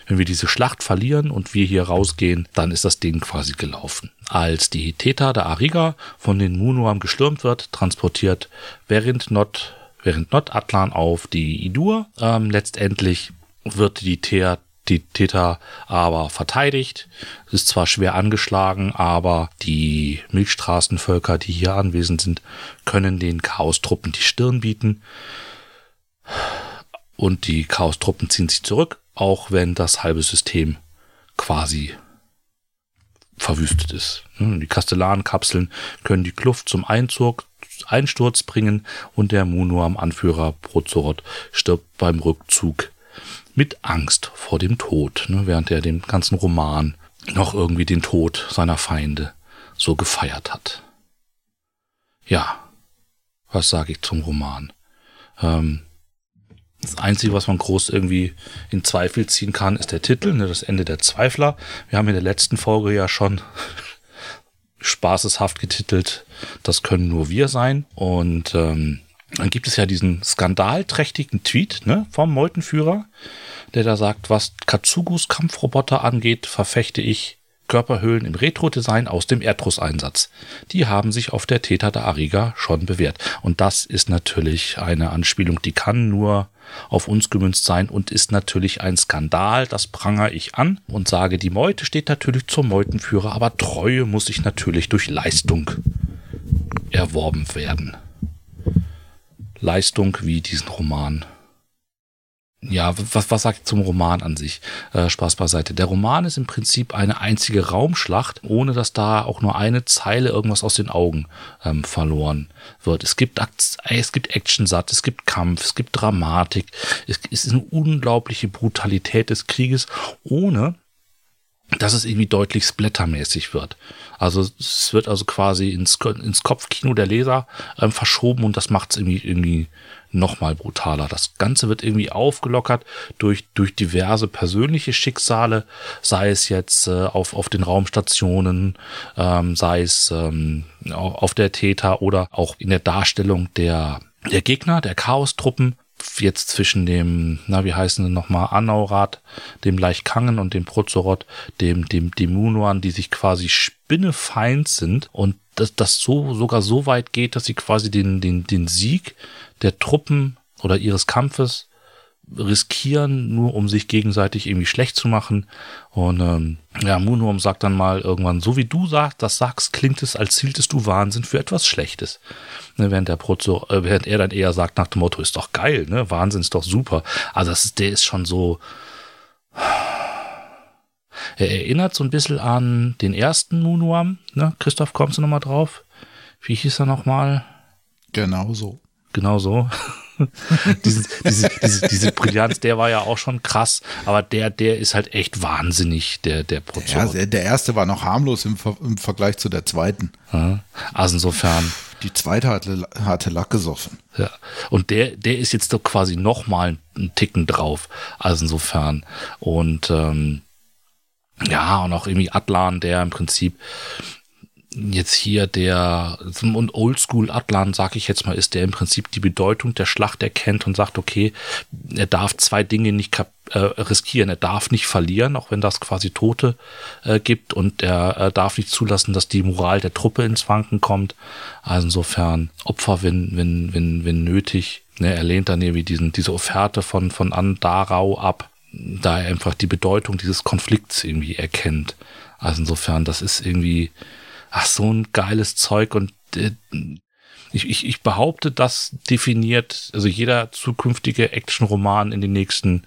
wenn wir diese Schlacht verlieren und wir hier rausgehen, dann ist das Ding quasi gelaufen. Als die Theta der Ariga von den Munuam gestürmt wird, transportiert während Not, während Not Atlan auf die Idur. Ähm, letztendlich wird die Thea die Theta aber verteidigt. Es ist zwar schwer angeschlagen, aber die Milchstraßenvölker, die hier anwesend sind, können den Chaostruppen die Stirn bieten. Und die Chaostruppen ziehen sich zurück, auch wenn das halbe System quasi verwüstet ist. Die Kastellanenkapseln können die Kluft zum Einzug, Einsturz bringen und der Munuam-Anführer Prozorot stirbt beim Rückzug mit Angst vor dem Tod, ne, während er den ganzen Roman noch irgendwie den Tod seiner Feinde so gefeiert hat. Ja, was sage ich zum Roman? Ähm, das Einzige, was man groß irgendwie in Zweifel ziehen kann, ist der Titel, ne, das Ende der Zweifler. Wir haben in der letzten Folge ja schon spaßeshaft getitelt, das können nur wir sein. Und ähm, dann gibt es ja diesen skandalträchtigen Tweet ne, vom Meutenführer, der da sagt, was Katsugus Kampfroboter angeht, verfechte ich Körperhöhlen im Retro-Design aus dem Erdruss-Einsatz. Die haben sich auf der Theta der Ariga schon bewährt. Und das ist natürlich eine Anspielung, die kann nur auf uns gemünzt sein und ist natürlich ein Skandal. Das prangere ich an und sage, die Meute steht natürlich zum Meutenführer, aber Treue muss sich natürlich durch Leistung erworben werden. Leistung wie diesen Roman. Ja, was, was sagt zum Roman an sich? Äh, Spaß beiseite. Der Roman ist im Prinzip eine einzige Raumschlacht, ohne dass da auch nur eine Zeile irgendwas aus den Augen ähm, verloren wird. Es gibt, es gibt Action-Satt, es gibt Kampf, es gibt Dramatik, es, es ist eine unglaubliche Brutalität des Krieges, ohne dass es irgendwie deutlich splattermäßig wird. Also es wird also quasi ins, ins Kopfkino der Leser ähm, verschoben und das macht es irgendwie, irgendwie nochmal brutaler. Das Ganze wird irgendwie aufgelockert durch, durch diverse persönliche Schicksale, sei es jetzt äh, auf, auf den Raumstationen, ähm, sei es ähm, auf der Täter oder auch in der Darstellung der, der Gegner, der Chaos-Truppen jetzt zwischen dem, na, wie heißen sie nochmal, Anaurat, dem Leichkangen und dem Prozorot, dem, dem, dem Munuan, die sich quasi spinnefeind sind und dass das so sogar so weit geht, dass sie quasi den, den, den Sieg der Truppen oder ihres Kampfes riskieren, nur um sich gegenseitig irgendwie schlecht zu machen. Und ähm, ja, Moonworm sagt dann mal irgendwann, so wie du sagst, das sagst, klingt es, als zieltest du Wahnsinn für etwas Schlechtes. Ne, während der Prozo, äh, während er dann eher sagt nach dem Motto, ist doch geil, ne? Wahnsinn ist doch super. Also das ist, der ist schon so. Er erinnert so ein bisschen an den ersten Moonworm, ne? Christoph, kommst du nochmal drauf? Wie hieß er nochmal? Genau so. Genau so. diese, diese, diese, diese Brillanz, der war ja auch schon krass, aber der, der ist halt echt wahnsinnig, der, der Prozess. Der, der, erste war noch harmlos im, im Vergleich zu der zweiten. Also insofern. Die zweite hatte, hatte Lack gesoffen. Ja. Und der, der ist jetzt doch quasi noch mal einen Ticken drauf. Also insofern. Und ähm, ja, und auch irgendwie Atlan, der im Prinzip jetzt hier der und Oldschool Atlan, sag ich jetzt mal, ist der im Prinzip die Bedeutung der Schlacht erkennt und sagt, okay, er darf zwei Dinge nicht äh, riskieren. Er darf nicht verlieren, auch wenn das quasi Tote äh, gibt und er äh, darf nicht zulassen, dass die Moral der Truppe ins Wanken kommt. Also insofern Opfer, wenn, wenn, wenn, wenn nötig. Ne, er lehnt dann irgendwie diesen, diese Offerte von, von Andarau ab, da er einfach die Bedeutung dieses Konflikts irgendwie erkennt. Also insofern, das ist irgendwie, ach, so ein geiles Zeug und äh, ich, ich, ich behaupte, das definiert, also jeder zukünftige Actionroman in den nächsten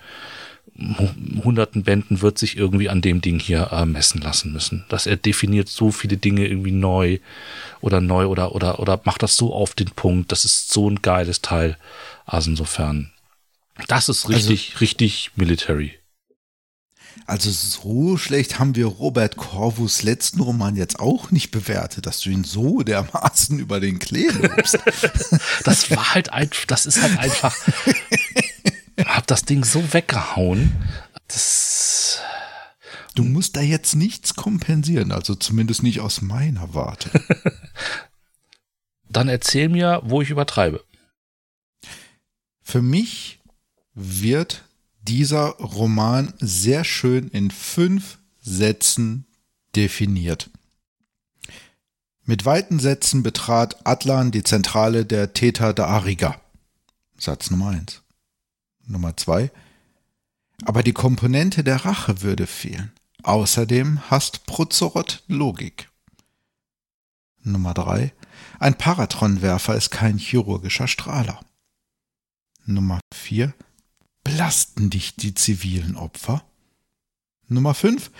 hunderten Bänden wird sich irgendwie an dem Ding hier äh, messen lassen müssen. Dass er definiert so viele Dinge irgendwie neu oder neu oder, oder, oder macht das so auf den Punkt. Das ist so ein geiles Teil. Also insofern, das ist richtig, also, richtig military. Also so schlecht haben wir Robert Corvus letzten Roman jetzt auch nicht bewertet, dass du ihn so dermaßen über den Klee lobst. das war halt einfach, das ist halt einfach, hab das Ding so weggehauen. Das Du musst da jetzt nichts kompensieren, also zumindest nicht aus meiner Warte. Dann erzähl mir, wo ich übertreibe. Für mich wird dieser Roman sehr schön in fünf Sätzen definiert. Mit weiten Sätzen betrat Atlan die Zentrale der Theta der Ariga. Satz Nummer eins. Nummer zwei. Aber die Komponente der Rache würde fehlen. Außerdem hasst Prozorot Logik. Nummer drei. Ein Paratronwerfer ist kein chirurgischer Strahler. Nummer vier belasten dich die zivilen Opfer? Nummer 5.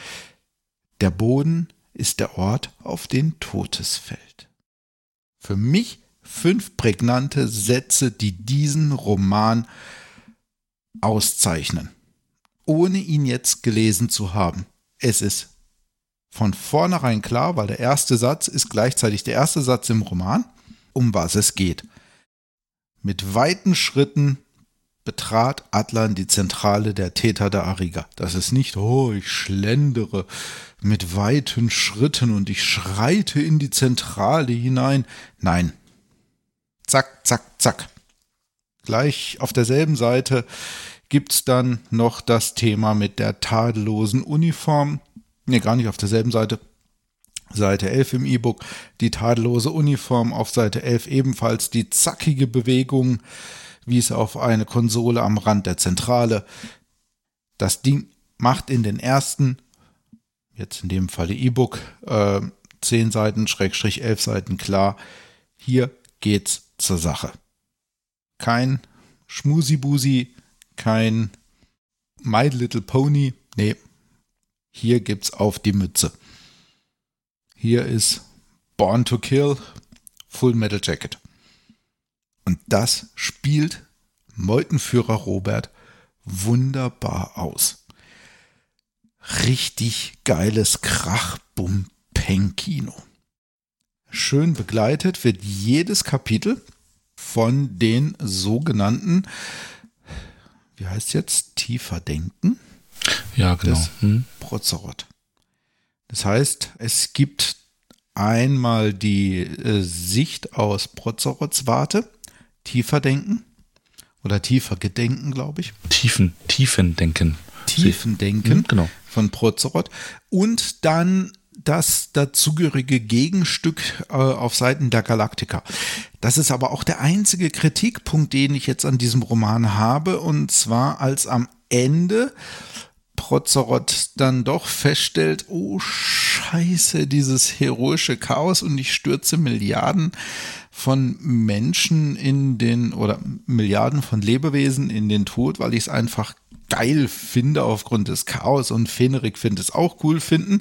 Der Boden ist der Ort, auf den Totes fällt. Für mich fünf prägnante Sätze, die diesen Roman auszeichnen, ohne ihn jetzt gelesen zu haben. Es ist von vornherein klar, weil der erste Satz ist gleichzeitig der erste Satz im Roman, um was es geht. Mit weiten Schritten betrat Atlan die Zentrale der Täter der Ariga. Das ist nicht, oh, ich schlendere mit weiten Schritten und ich schreite in die Zentrale hinein. Nein. Zack, zack, zack. Gleich auf derselben Seite gibt's dann noch das Thema mit der tadellosen Uniform. Ne, gar nicht auf derselben Seite. Seite 11 im E-Book. Die tadellose Uniform auf Seite 11 ebenfalls die zackige Bewegung wies auf eine Konsole am Rand der Zentrale. Das Ding macht in den ersten, jetzt in dem Falle E-Book, äh, 10 Seiten, Schrägstrich 11 Seiten klar, hier geht's zur Sache. Kein Schmusibusi, kein My Little Pony, nee, hier gibt's auf die Mütze. Hier ist Born to Kill, Full Metal Jacket. Und das spielt Meutenführer Robert wunderbar aus. Richtig geiles Krach-Bum-Peng-Kino. Schön begleitet wird jedes Kapitel von den sogenannten, wie heißt jetzt, tiefer Denken? Ja, genau. Des hm. Prozerot. Das heißt, es gibt einmal die äh, Sicht aus Prozerots Warte, tiefer denken. Oder tiefer gedenken, glaube ich. Tiefen, tiefen denken. Tiefen denken Mhm, genau. von Prozorot. Und dann das dazugehörige Gegenstück äh, auf Seiten der Galaktiker. Das ist aber auch der einzige Kritikpunkt, den ich jetzt an diesem Roman habe. Und zwar als am Ende Prozorot dann doch feststellt, oh scheiße, dieses heroische Chaos und ich stürze Milliarden von Menschen in den oder Milliarden von Lebewesen in den Tod, weil ich es einfach geil finde aufgrund des Chaos und Fenrik findet es auch cool finden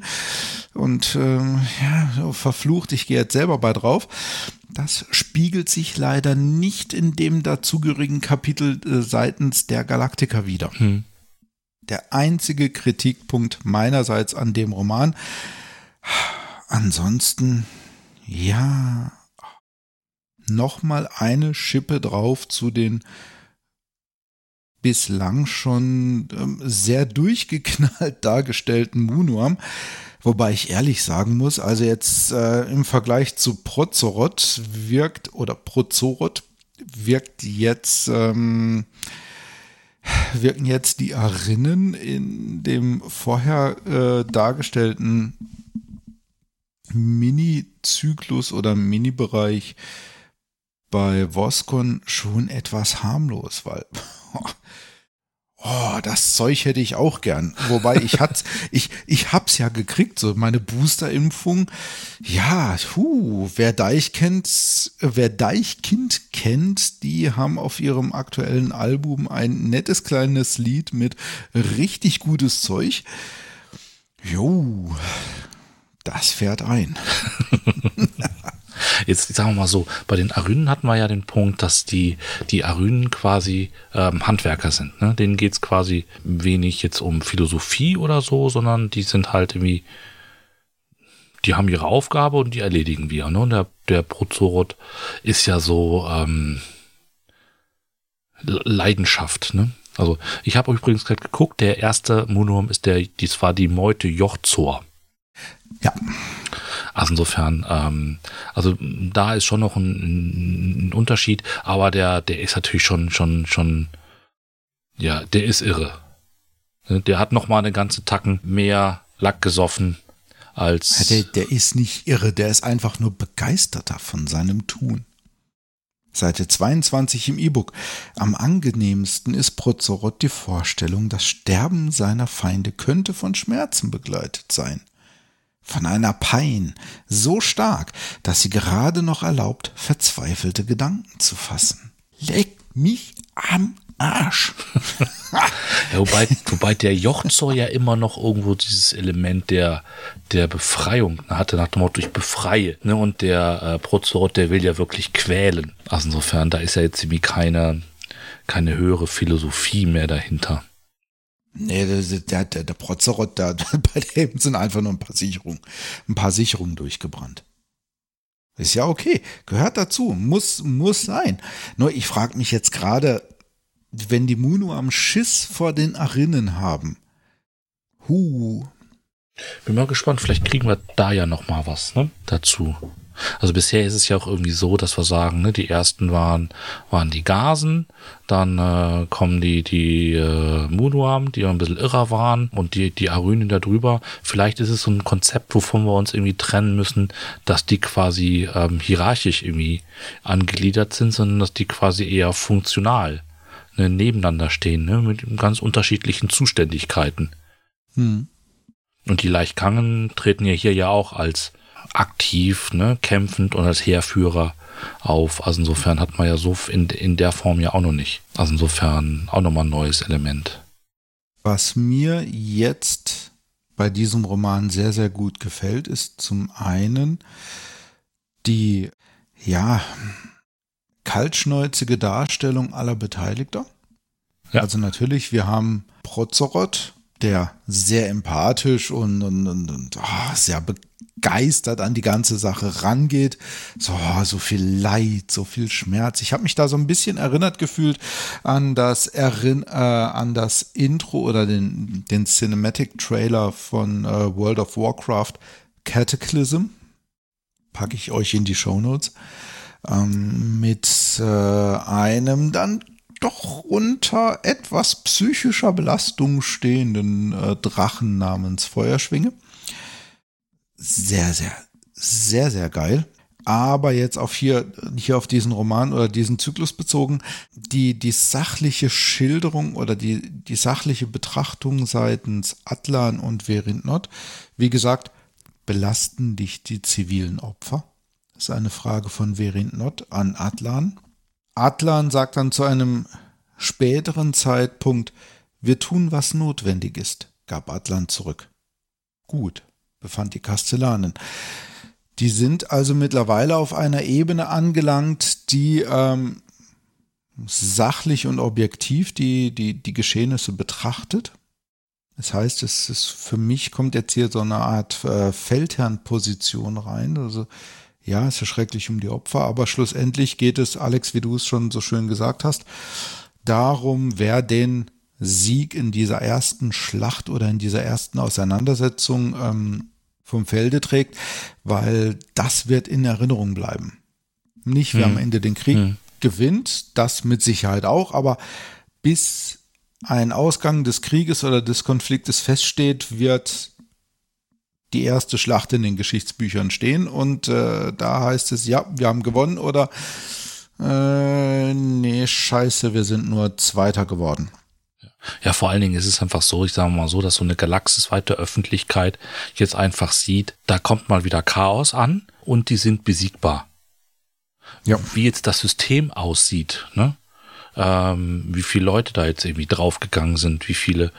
und ähm, ja, verflucht, ich gehe jetzt selber bei drauf. Das spiegelt sich leider nicht in dem dazugehörigen Kapitel äh, seitens der Galaktiker wieder. Der einzige Kritikpunkt meinerseits an dem Roman. Ansonsten, ja, nochmal eine Schippe drauf zu den bislang schon ähm, sehr durchgeknallt dargestellten Munuam. Wobei ich ehrlich sagen muss, also jetzt äh, im Vergleich zu Prozorot wirkt, oder Prozorot wirkt jetzt, ähm, wirken jetzt die Arinnen in dem vorher äh, dargestellten Mini-Zyklus oder Mini-Bereich bei Voskon schon etwas harmlos, weil oh, das Zeug hätte ich auch gern. Wobei ich hat's, ich, ich hab's ja gekriegt, so meine Boosterimpfung. Ja, hu, wer Deich kennt, wer Deichkind kennt, die haben auf ihrem aktuellen Album ein nettes kleines Lied mit richtig gutes Zeug. Jo, das fährt ein. Jetzt sagen wir mal so, bei den Arynen hatten wir ja den Punkt, dass die, die Arynen quasi ähm, Handwerker sind. Ne? Denen geht's quasi wenig jetzt um Philosophie oder so, sondern die sind halt irgendwie, die haben ihre Aufgabe und die erledigen wir. Ne? Und der, der Prozorot ist ja so ähm, Leidenschaft. Ne? Also ich habe übrigens gerade geguckt, der erste Monuum ist der, dies war die Meute Jochzor. Ja. Also insofern, ähm, also da ist schon noch ein, ein Unterschied, aber der, der ist natürlich schon, schon, schon, ja, der ist irre. Der hat noch mal eine ganze Tacken mehr Lack gesoffen als. Der, der ist nicht irre, der ist einfach nur begeisterter von seinem Tun. Seite 22 im E-Book. Am angenehmsten ist Prozorot die Vorstellung, das Sterben seiner Feinde könnte von Schmerzen begleitet sein von einer Pein so stark, dass sie gerade noch erlaubt, verzweifelte Gedanken zu fassen. Leck mich am Arsch. ja, wobei, wobei der Jochzor ja immer noch irgendwo dieses Element der, der Befreiung hatte, nach dem Motto, ich befreie. Ne? Und der äh, Prozorot, der will ja wirklich quälen. Also insofern, da ist ja jetzt irgendwie keine, keine höhere Philosophie mehr dahinter. Nee, der, der, der, Prozerot, der, bei dem sind einfach nur ein paar Sicherungen, ein paar Sicherungen durchgebrannt. Ist ja okay, gehört dazu, muss, muss sein. Nur ich frage mich jetzt gerade, wenn die Munu am Schiss vor den Arinnen haben. Hu. Bin mal gespannt, vielleicht kriegen wir da ja noch mal was ne, dazu. Also bisher ist es ja auch irgendwie so, dass wir sagen, ne, die ersten waren, waren die Gasen, dann äh, kommen die, die äh, Munuam, die ein bisschen irrer waren und die, die Arynen da drüber. Vielleicht ist es so ein Konzept, wovon wir uns irgendwie trennen müssen, dass die quasi ähm, hierarchisch irgendwie angegliedert sind, sondern dass die quasi eher funktional ne, nebeneinander stehen, ne, mit ganz unterschiedlichen Zuständigkeiten. Hm. Und die Leichtkangen treten ja hier ja auch als aktiv, ne, kämpfend und als Heerführer auf. Also insofern hat man ja so in, in der Form ja auch noch nicht. Also insofern auch nochmal ein neues Element. Was mir jetzt bei diesem Roman sehr, sehr gut gefällt, ist zum einen die, ja, kaltschnäuzige Darstellung aller Beteiligter. Ja. Also natürlich, wir haben Prozorot, der sehr empathisch und, und, und, und oh, sehr begeistert an die ganze Sache rangeht. So, so viel Leid, so viel Schmerz. Ich habe mich da so ein bisschen erinnert gefühlt an das, Errin äh, an das Intro oder den, den Cinematic Trailer von äh, World of Warcraft Cataclysm. Packe ich euch in die Show Notes. Ähm, mit äh, einem dann doch unter etwas psychischer Belastung stehenden äh, Drachen namens Feuerschwinge. Sehr, sehr, sehr, sehr geil. Aber jetzt auf hier, hier auf diesen Roman oder diesen Zyklus bezogen, die, die sachliche Schilderung oder die, die sachliche Betrachtung seitens Atlan und Verindnot, wie gesagt, belasten dich die zivilen Opfer? Das ist eine Frage von Verindnot an Atlan. Atlan sagt dann zu einem späteren Zeitpunkt, wir tun, was notwendig ist, gab Atlan zurück. Gut, befand die Kastellanin. Die sind also mittlerweile auf einer Ebene angelangt, die ähm, sachlich und objektiv die, die, die Geschehnisse betrachtet. Das heißt, es ist für mich kommt jetzt hier so eine Art äh, Feldherrnposition rein. Also ja, es ist schrecklich um die Opfer, aber schlussendlich geht es, Alex, wie du es schon so schön gesagt hast, darum, wer den Sieg in dieser ersten Schlacht oder in dieser ersten Auseinandersetzung ähm, vom Felde trägt, weil das wird in Erinnerung bleiben. Nicht, wer hm. am Ende den Krieg hm. gewinnt, das mit Sicherheit auch, aber bis ein Ausgang des Krieges oder des Konfliktes feststeht, wird die erste Schlacht in den Geschichtsbüchern stehen und äh, da heißt es, ja, wir haben gewonnen oder äh, nee, scheiße, wir sind nur Zweiter geworden. Ja, vor allen Dingen ist es einfach so, ich sage mal so, dass so eine galaxisweite Öffentlichkeit jetzt einfach sieht, da kommt mal wieder Chaos an und die sind besiegbar. Ja. Wie jetzt das System aussieht, ne? Ähm, wie viele Leute da jetzt irgendwie draufgegangen sind, wie viele,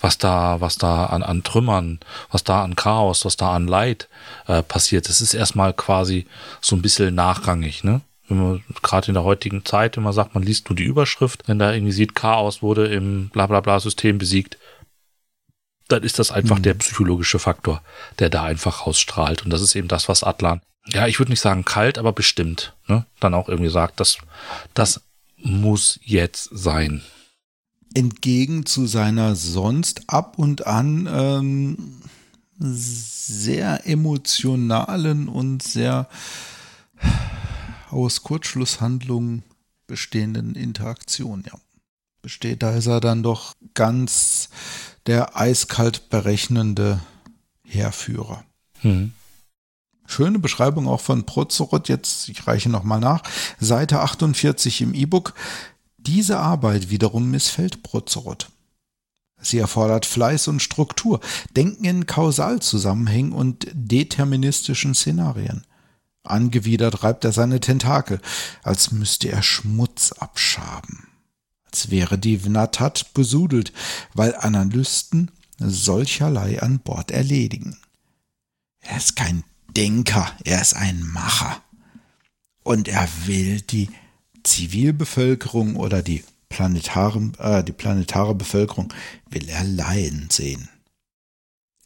was da, was da an, an Trümmern, was da an Chaos, was da an Leid äh, passiert. Das ist erstmal quasi so ein bisschen nachrangig, ne? Wenn man gerade in der heutigen Zeit, wenn man sagt, man liest nur die Überschrift, wenn da irgendwie sieht, Chaos wurde im Blablabla-System besiegt, dann ist das einfach mhm. der psychologische Faktor, der da einfach rausstrahlt. Und das ist eben das, was Atlan, ja, ich würde nicht sagen kalt, aber bestimmt, ne, dann auch irgendwie sagt, dass das muss jetzt sein. Entgegen zu seiner sonst ab und an ähm, sehr emotionalen und sehr aus Kurzschlusshandlungen bestehenden Interaktion, ja. Besteht, da ist er dann doch ganz der eiskalt berechnende Heerführer. Hm. Schöne Beschreibung auch von Prozorot. Jetzt, ich reiche nochmal nach. Seite 48 im E-Book. Diese Arbeit wiederum missfällt Prozorot. Sie erfordert Fleiß und Struktur, Denken in Kausalzusammenhängen und deterministischen Szenarien. Angewidert reibt er seine Tentakel, als müsste er Schmutz abschaben. Als wäre die Vnatat besudelt, weil Analysten solcherlei an Bord erledigen. Er ist kein Denker, er ist ein Macher. Und er will die Zivilbevölkerung oder die planetare, äh, die planetare Bevölkerung will er leiden sehen.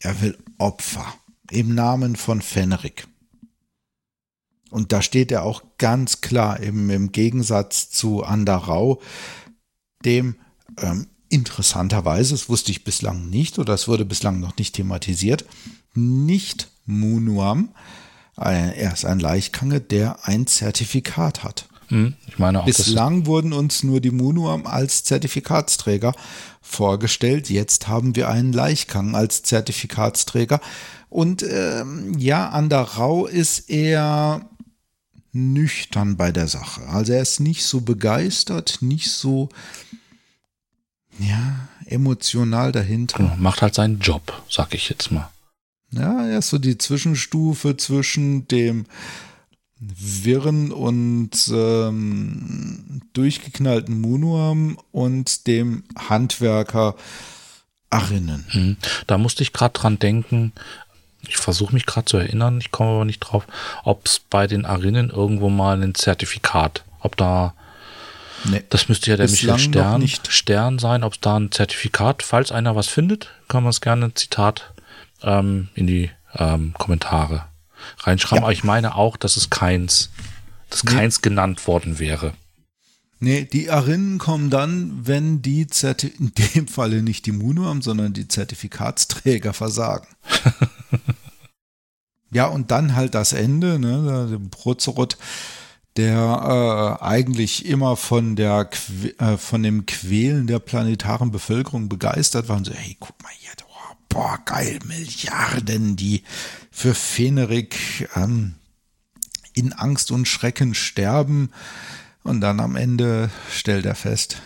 Er will Opfer im Namen von Fenrik. Und da steht er auch ganz klar im, im Gegensatz zu Andarau, dem ähm, interessanterweise, das wusste ich bislang nicht oder es wurde bislang noch nicht thematisiert, nicht Munuam. Er ist ein Leichkange, der ein Zertifikat hat. Hm, ich meine auch, Bislang wurden uns nur die Munuam als Zertifikatsträger vorgestellt. Jetzt haben wir einen Leichkang als Zertifikatsträger. Und ähm, ja, Anderau ist eher nüchtern bei der Sache. Also er ist nicht so begeistert, nicht so ja, emotional dahinter. Macht halt seinen Job, sag ich jetzt mal. Ja, er ist so die Zwischenstufe zwischen dem wirren und ähm, durchgeknallten Munuam und dem Handwerker Arinnen. Hm. Da musste ich gerade dran denken, ich versuche mich gerade zu erinnern, ich komme aber nicht drauf, ob es bei den Arinnen irgendwo mal ein Zertifikat, ob da Nee, das müsste ja der Michael Stern, Stern sein, ob es da ein Zertifikat, falls einer was findet, kann man es gerne ein Zitat ähm, in die ähm, Kommentare reinschreiben. Ja. Aber ich meine auch, dass es keins, dass nee. keins genannt worden wäre. Nee, die Arinnen kommen dann, wenn die Zerti in dem Falle nicht die Munuam, sondern die Zertifikatsträger versagen. ja, und dann halt das Ende, ne? Der Prozerot, der äh, eigentlich immer von der äh, von dem Quälen der planetaren Bevölkerung begeistert war und so, hey, guck mal hier, boah, geil, Milliarden, die für Fenerik ähm, in Angst und Schrecken sterben. Und dann am Ende stellt er fest,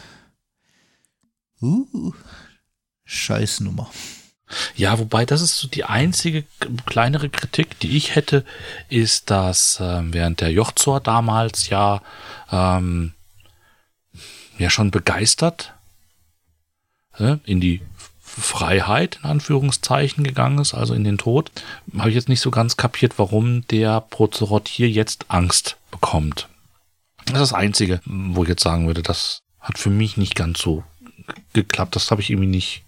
uh, Scheißnummer. Ja, wobei das ist so die einzige kleinere Kritik, die ich hätte, ist, dass äh, während der Jochzor damals ja ähm, ja schon begeistert äh, in die Freiheit in Anführungszeichen gegangen ist, also in den Tod, habe ich jetzt nicht so ganz kapiert, warum der Prozerot hier jetzt Angst bekommt. Das ist das Einzige, wo ich jetzt sagen würde, das hat für mich nicht ganz so geklappt. Das habe ich irgendwie nicht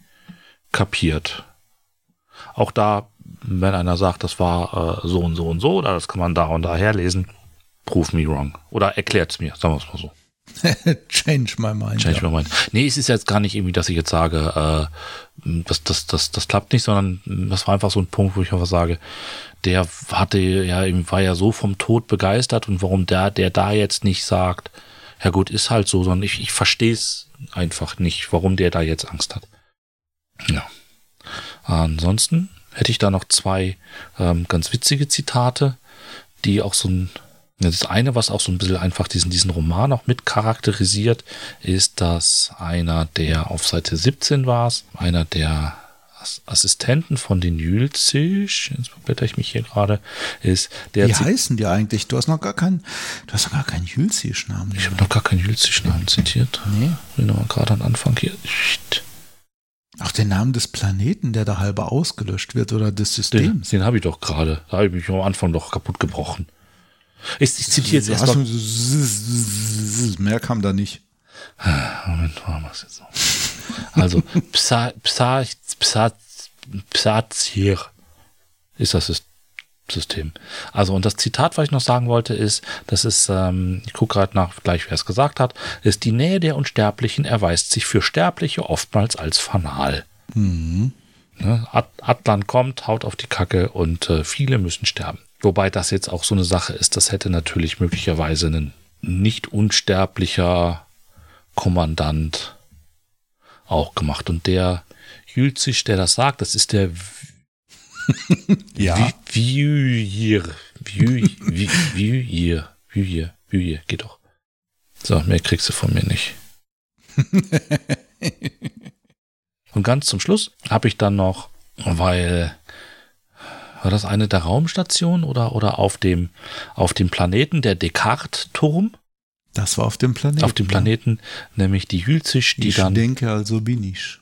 kapiert. Auch da, wenn einer sagt, das war äh, so und so und so, oder das kann man da und da herlesen, prove me wrong. Oder erklärt es mir, sagen wir es mal so. Change my mind. Change ja. my mind. Nee, es ist jetzt gar nicht irgendwie, dass ich jetzt sage, äh, das, das, das, das klappt nicht, sondern das war einfach so ein Punkt, wo ich einfach sage, der hatte ja, war ja so vom Tod begeistert und warum der, der da jetzt nicht sagt, ja gut, ist halt so, sondern ich, ich verstehe es einfach nicht, warum der da jetzt Angst hat. Ja. Ansonsten hätte ich da noch zwei ähm, ganz witzige Zitate, die auch so ein das eine, was auch so ein bisschen einfach diesen, diesen Roman auch mit charakterisiert, ist, dass einer, der auf Seite 17 war, einer der Assistenten von den Jülzig, jetzt blätter ich mich hier gerade, ist der. Wie heißen die eigentlich? Du hast noch gar keinen, du hast noch gar keinen Jülzig-Namen. Ich habe noch gar keinen Jülzig-Namen zitiert. Nee. Ich bin gerade am Anfang hier. Ach, den Namen des Planeten, der da halber ausgelöscht wird oder des Systems. Den, den habe ich doch gerade. Da habe ich mich am Anfang doch kaputt gebrochen. Ich, ich zitiere jetzt erstmal. Mehr kam da nicht. Moment, machen wir es jetzt noch. Also, Psa, Psa, Psa, Psazir ist das System. Also, und das Zitat, was ich noch sagen wollte, ist, das ist, ähm, ich gucke gerade nach, gleich wer es gesagt hat, ist, die Nähe der Unsterblichen erweist sich für Sterbliche oftmals als fanal. Mhm. Ne? Atlan kommt, haut auf die Kacke und äh, viele müssen sterben. Wobei das jetzt auch so eine Sache ist, das hätte natürlich möglicherweise ein nicht unsterblicher Kommandant auch gemacht. Und der Jülzig, der das sagt, das ist der ja. Vüir. Vüir. Vüir. Vüir. Geht doch. So, mehr kriegst du von mir nicht. Und ganz zum Schluss habe ich dann noch, weil war das eine der Raumstationen oder, oder auf dem, auf dem Planeten, der Descartes-Turm? Das war auf dem Planeten. Auf dem Planeten, ja. nämlich die Jülzig, die ich dann. Ich denke, also bin ich.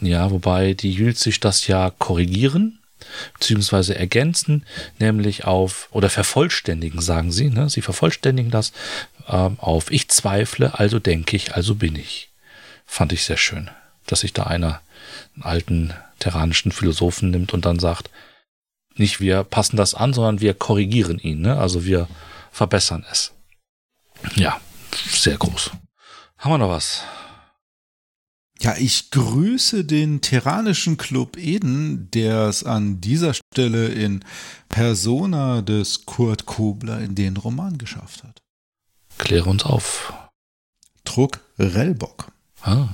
Ja, wobei die Jülzig das ja korrigieren, beziehungsweise ergänzen, nämlich auf, oder vervollständigen, sagen sie, ne? Sie vervollständigen das ähm, auf Ich zweifle, also denke ich, also bin ich. Fand ich sehr schön, dass sich da einer einen alten terranischen Philosophen nimmt und dann sagt, nicht wir passen das an, sondern wir korrigieren ihn. Ne? Also wir verbessern es. Ja, sehr groß. Haben wir noch was? Ja, ich grüße den Terranischen Club Eden, der es an dieser Stelle in Persona des Kurt Kobler in den Roman geschafft hat. Kläre uns auf. Druck Rellbock. Ah.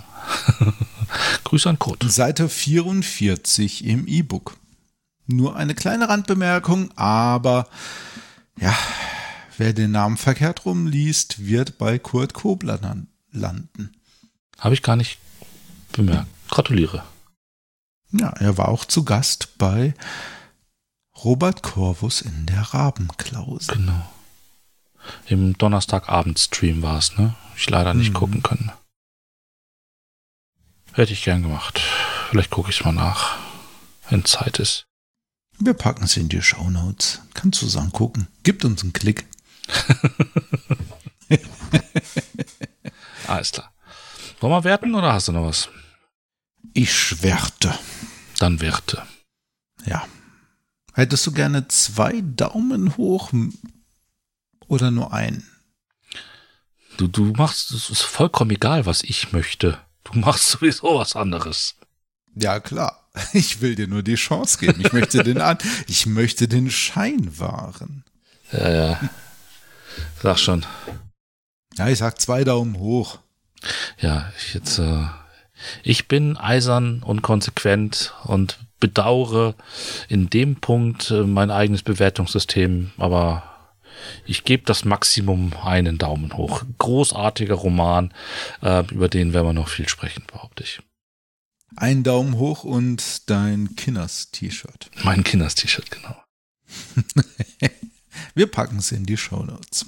Grüße an Kurt. Seite 44 im E-Book. Nur eine kleine Randbemerkung, aber ja, wer den Namen verkehrt rumliest, wird bei Kurt Kobler landen. Habe ich gar nicht bemerkt. Gratuliere. Ja, er war auch zu Gast bei Robert Corvus in der Rabenklause. Genau. Im Donnerstagabend-Stream war es, ne? Ich leider nicht mhm. gucken können. Hätte ich gern gemacht. Vielleicht gucke ich es mal nach, wenn Zeit ist. Wir packen es in die Show Notes. Kannst du es angucken. Gibt uns einen Klick. Alles klar. Wollen wir werten oder hast du noch was? Ich werte. Dann werte. Ja. Hättest du gerne zwei Daumen hoch oder nur einen? Du, du machst, es ist vollkommen egal, was ich möchte. Du machst sowieso was anderes. Ja, klar. Ich will dir nur die Chance geben. Ich möchte den an, ich möchte den Schein wahren. Ja, ja. Sag schon. Ja, ich sag zwei Daumen hoch. Ja, ich jetzt, äh, ich bin eisern und konsequent und bedauere in dem Punkt äh, mein eigenes Bewertungssystem, aber ich gebe das Maximum einen Daumen hoch. Großartiger Roman, äh, über den werden wir noch viel sprechen, behaupte ich. Ein Daumen hoch und dein Kinders-T-Shirt. Mein Kinders-T-Shirt, genau. wir packen es in die Show Notes.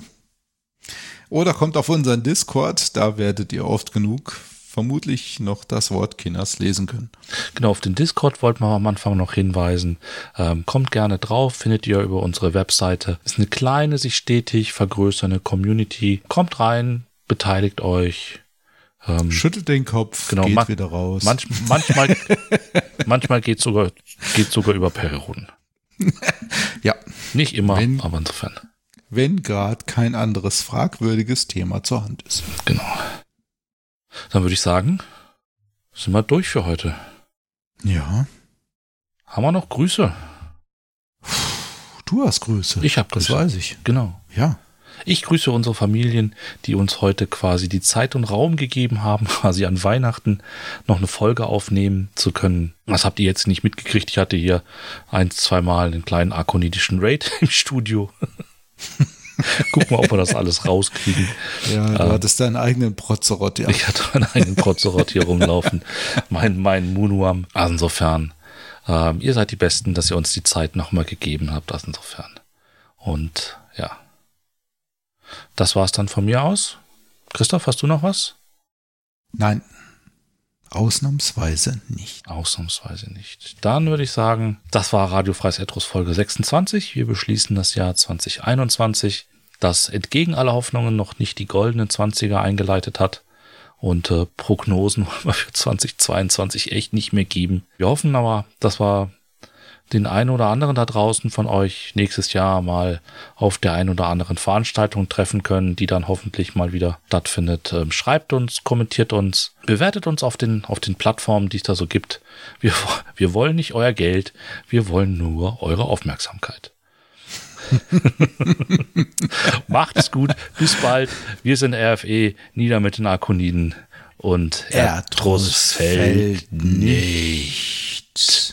Oder kommt auf unseren Discord, da werdet ihr oft genug vermutlich noch das Wort Kinders lesen können. Genau, auf den Discord wollten wir am Anfang noch hinweisen. Ähm, kommt gerne drauf, findet ihr über unsere Webseite. Ist eine kleine, sich stetig vergrößernde Community. Kommt rein, beteiligt euch. Ähm, Schüttelt den Kopf, genau, geht wieder raus. Manch, manchmal manchmal geht sogar geht sogar über Perioden. ja. Nicht immer, wenn, aber insofern. Wenn gerade kein anderes fragwürdiges Thema zur Hand ist. Genau. Dann würde ich sagen, sind wir durch für heute. Ja. Haben wir noch Grüße? Du hast Grüße. Ich habe Grüße. Das weiß ich. Genau. Ja. Ich grüße unsere Familien, die uns heute quasi die Zeit und Raum gegeben haben, quasi an Weihnachten noch eine Folge aufnehmen zu können. Das habt ihr jetzt nicht mitgekriegt. Ich hatte hier ein, zweimal einen kleinen arkonidischen Raid im Studio. Guck mal, ob wir das alles rauskriegen. Ja, du ähm, hattest deinen eigenen Prozerott, ja. Ich hatte meinen eigenen Prozerott hier rumlaufen. Mein, mein Munuam. Also insofern, ähm, ihr seid die Besten, dass ihr uns die Zeit nochmal gegeben habt. Also insofern. Und ja. Das war's dann von mir aus. Christoph, hast du noch was? Nein. Ausnahmsweise nicht. Ausnahmsweise nicht. Dann würde ich sagen, das war Radio Freies Etros Folge 26. Wir beschließen das Jahr 2021, das entgegen aller Hoffnungen noch nicht die goldenen 20er eingeleitet hat. Und äh, Prognosen wollen wir für 2022 echt nicht mehr geben. Wir hoffen aber, dass wir den einen oder anderen da draußen von euch nächstes Jahr mal auf der einen oder anderen Veranstaltung treffen können, die dann hoffentlich mal wieder stattfindet. Ähm, schreibt uns, kommentiert uns, bewertet uns auf den, auf den Plattformen, die es da so gibt. Wir, wir wollen nicht euer Geld, wir wollen nur eure Aufmerksamkeit. Macht es gut, bis bald. Wir sind RFE, nieder mit den Arkoniden und Erdruss fällt nicht.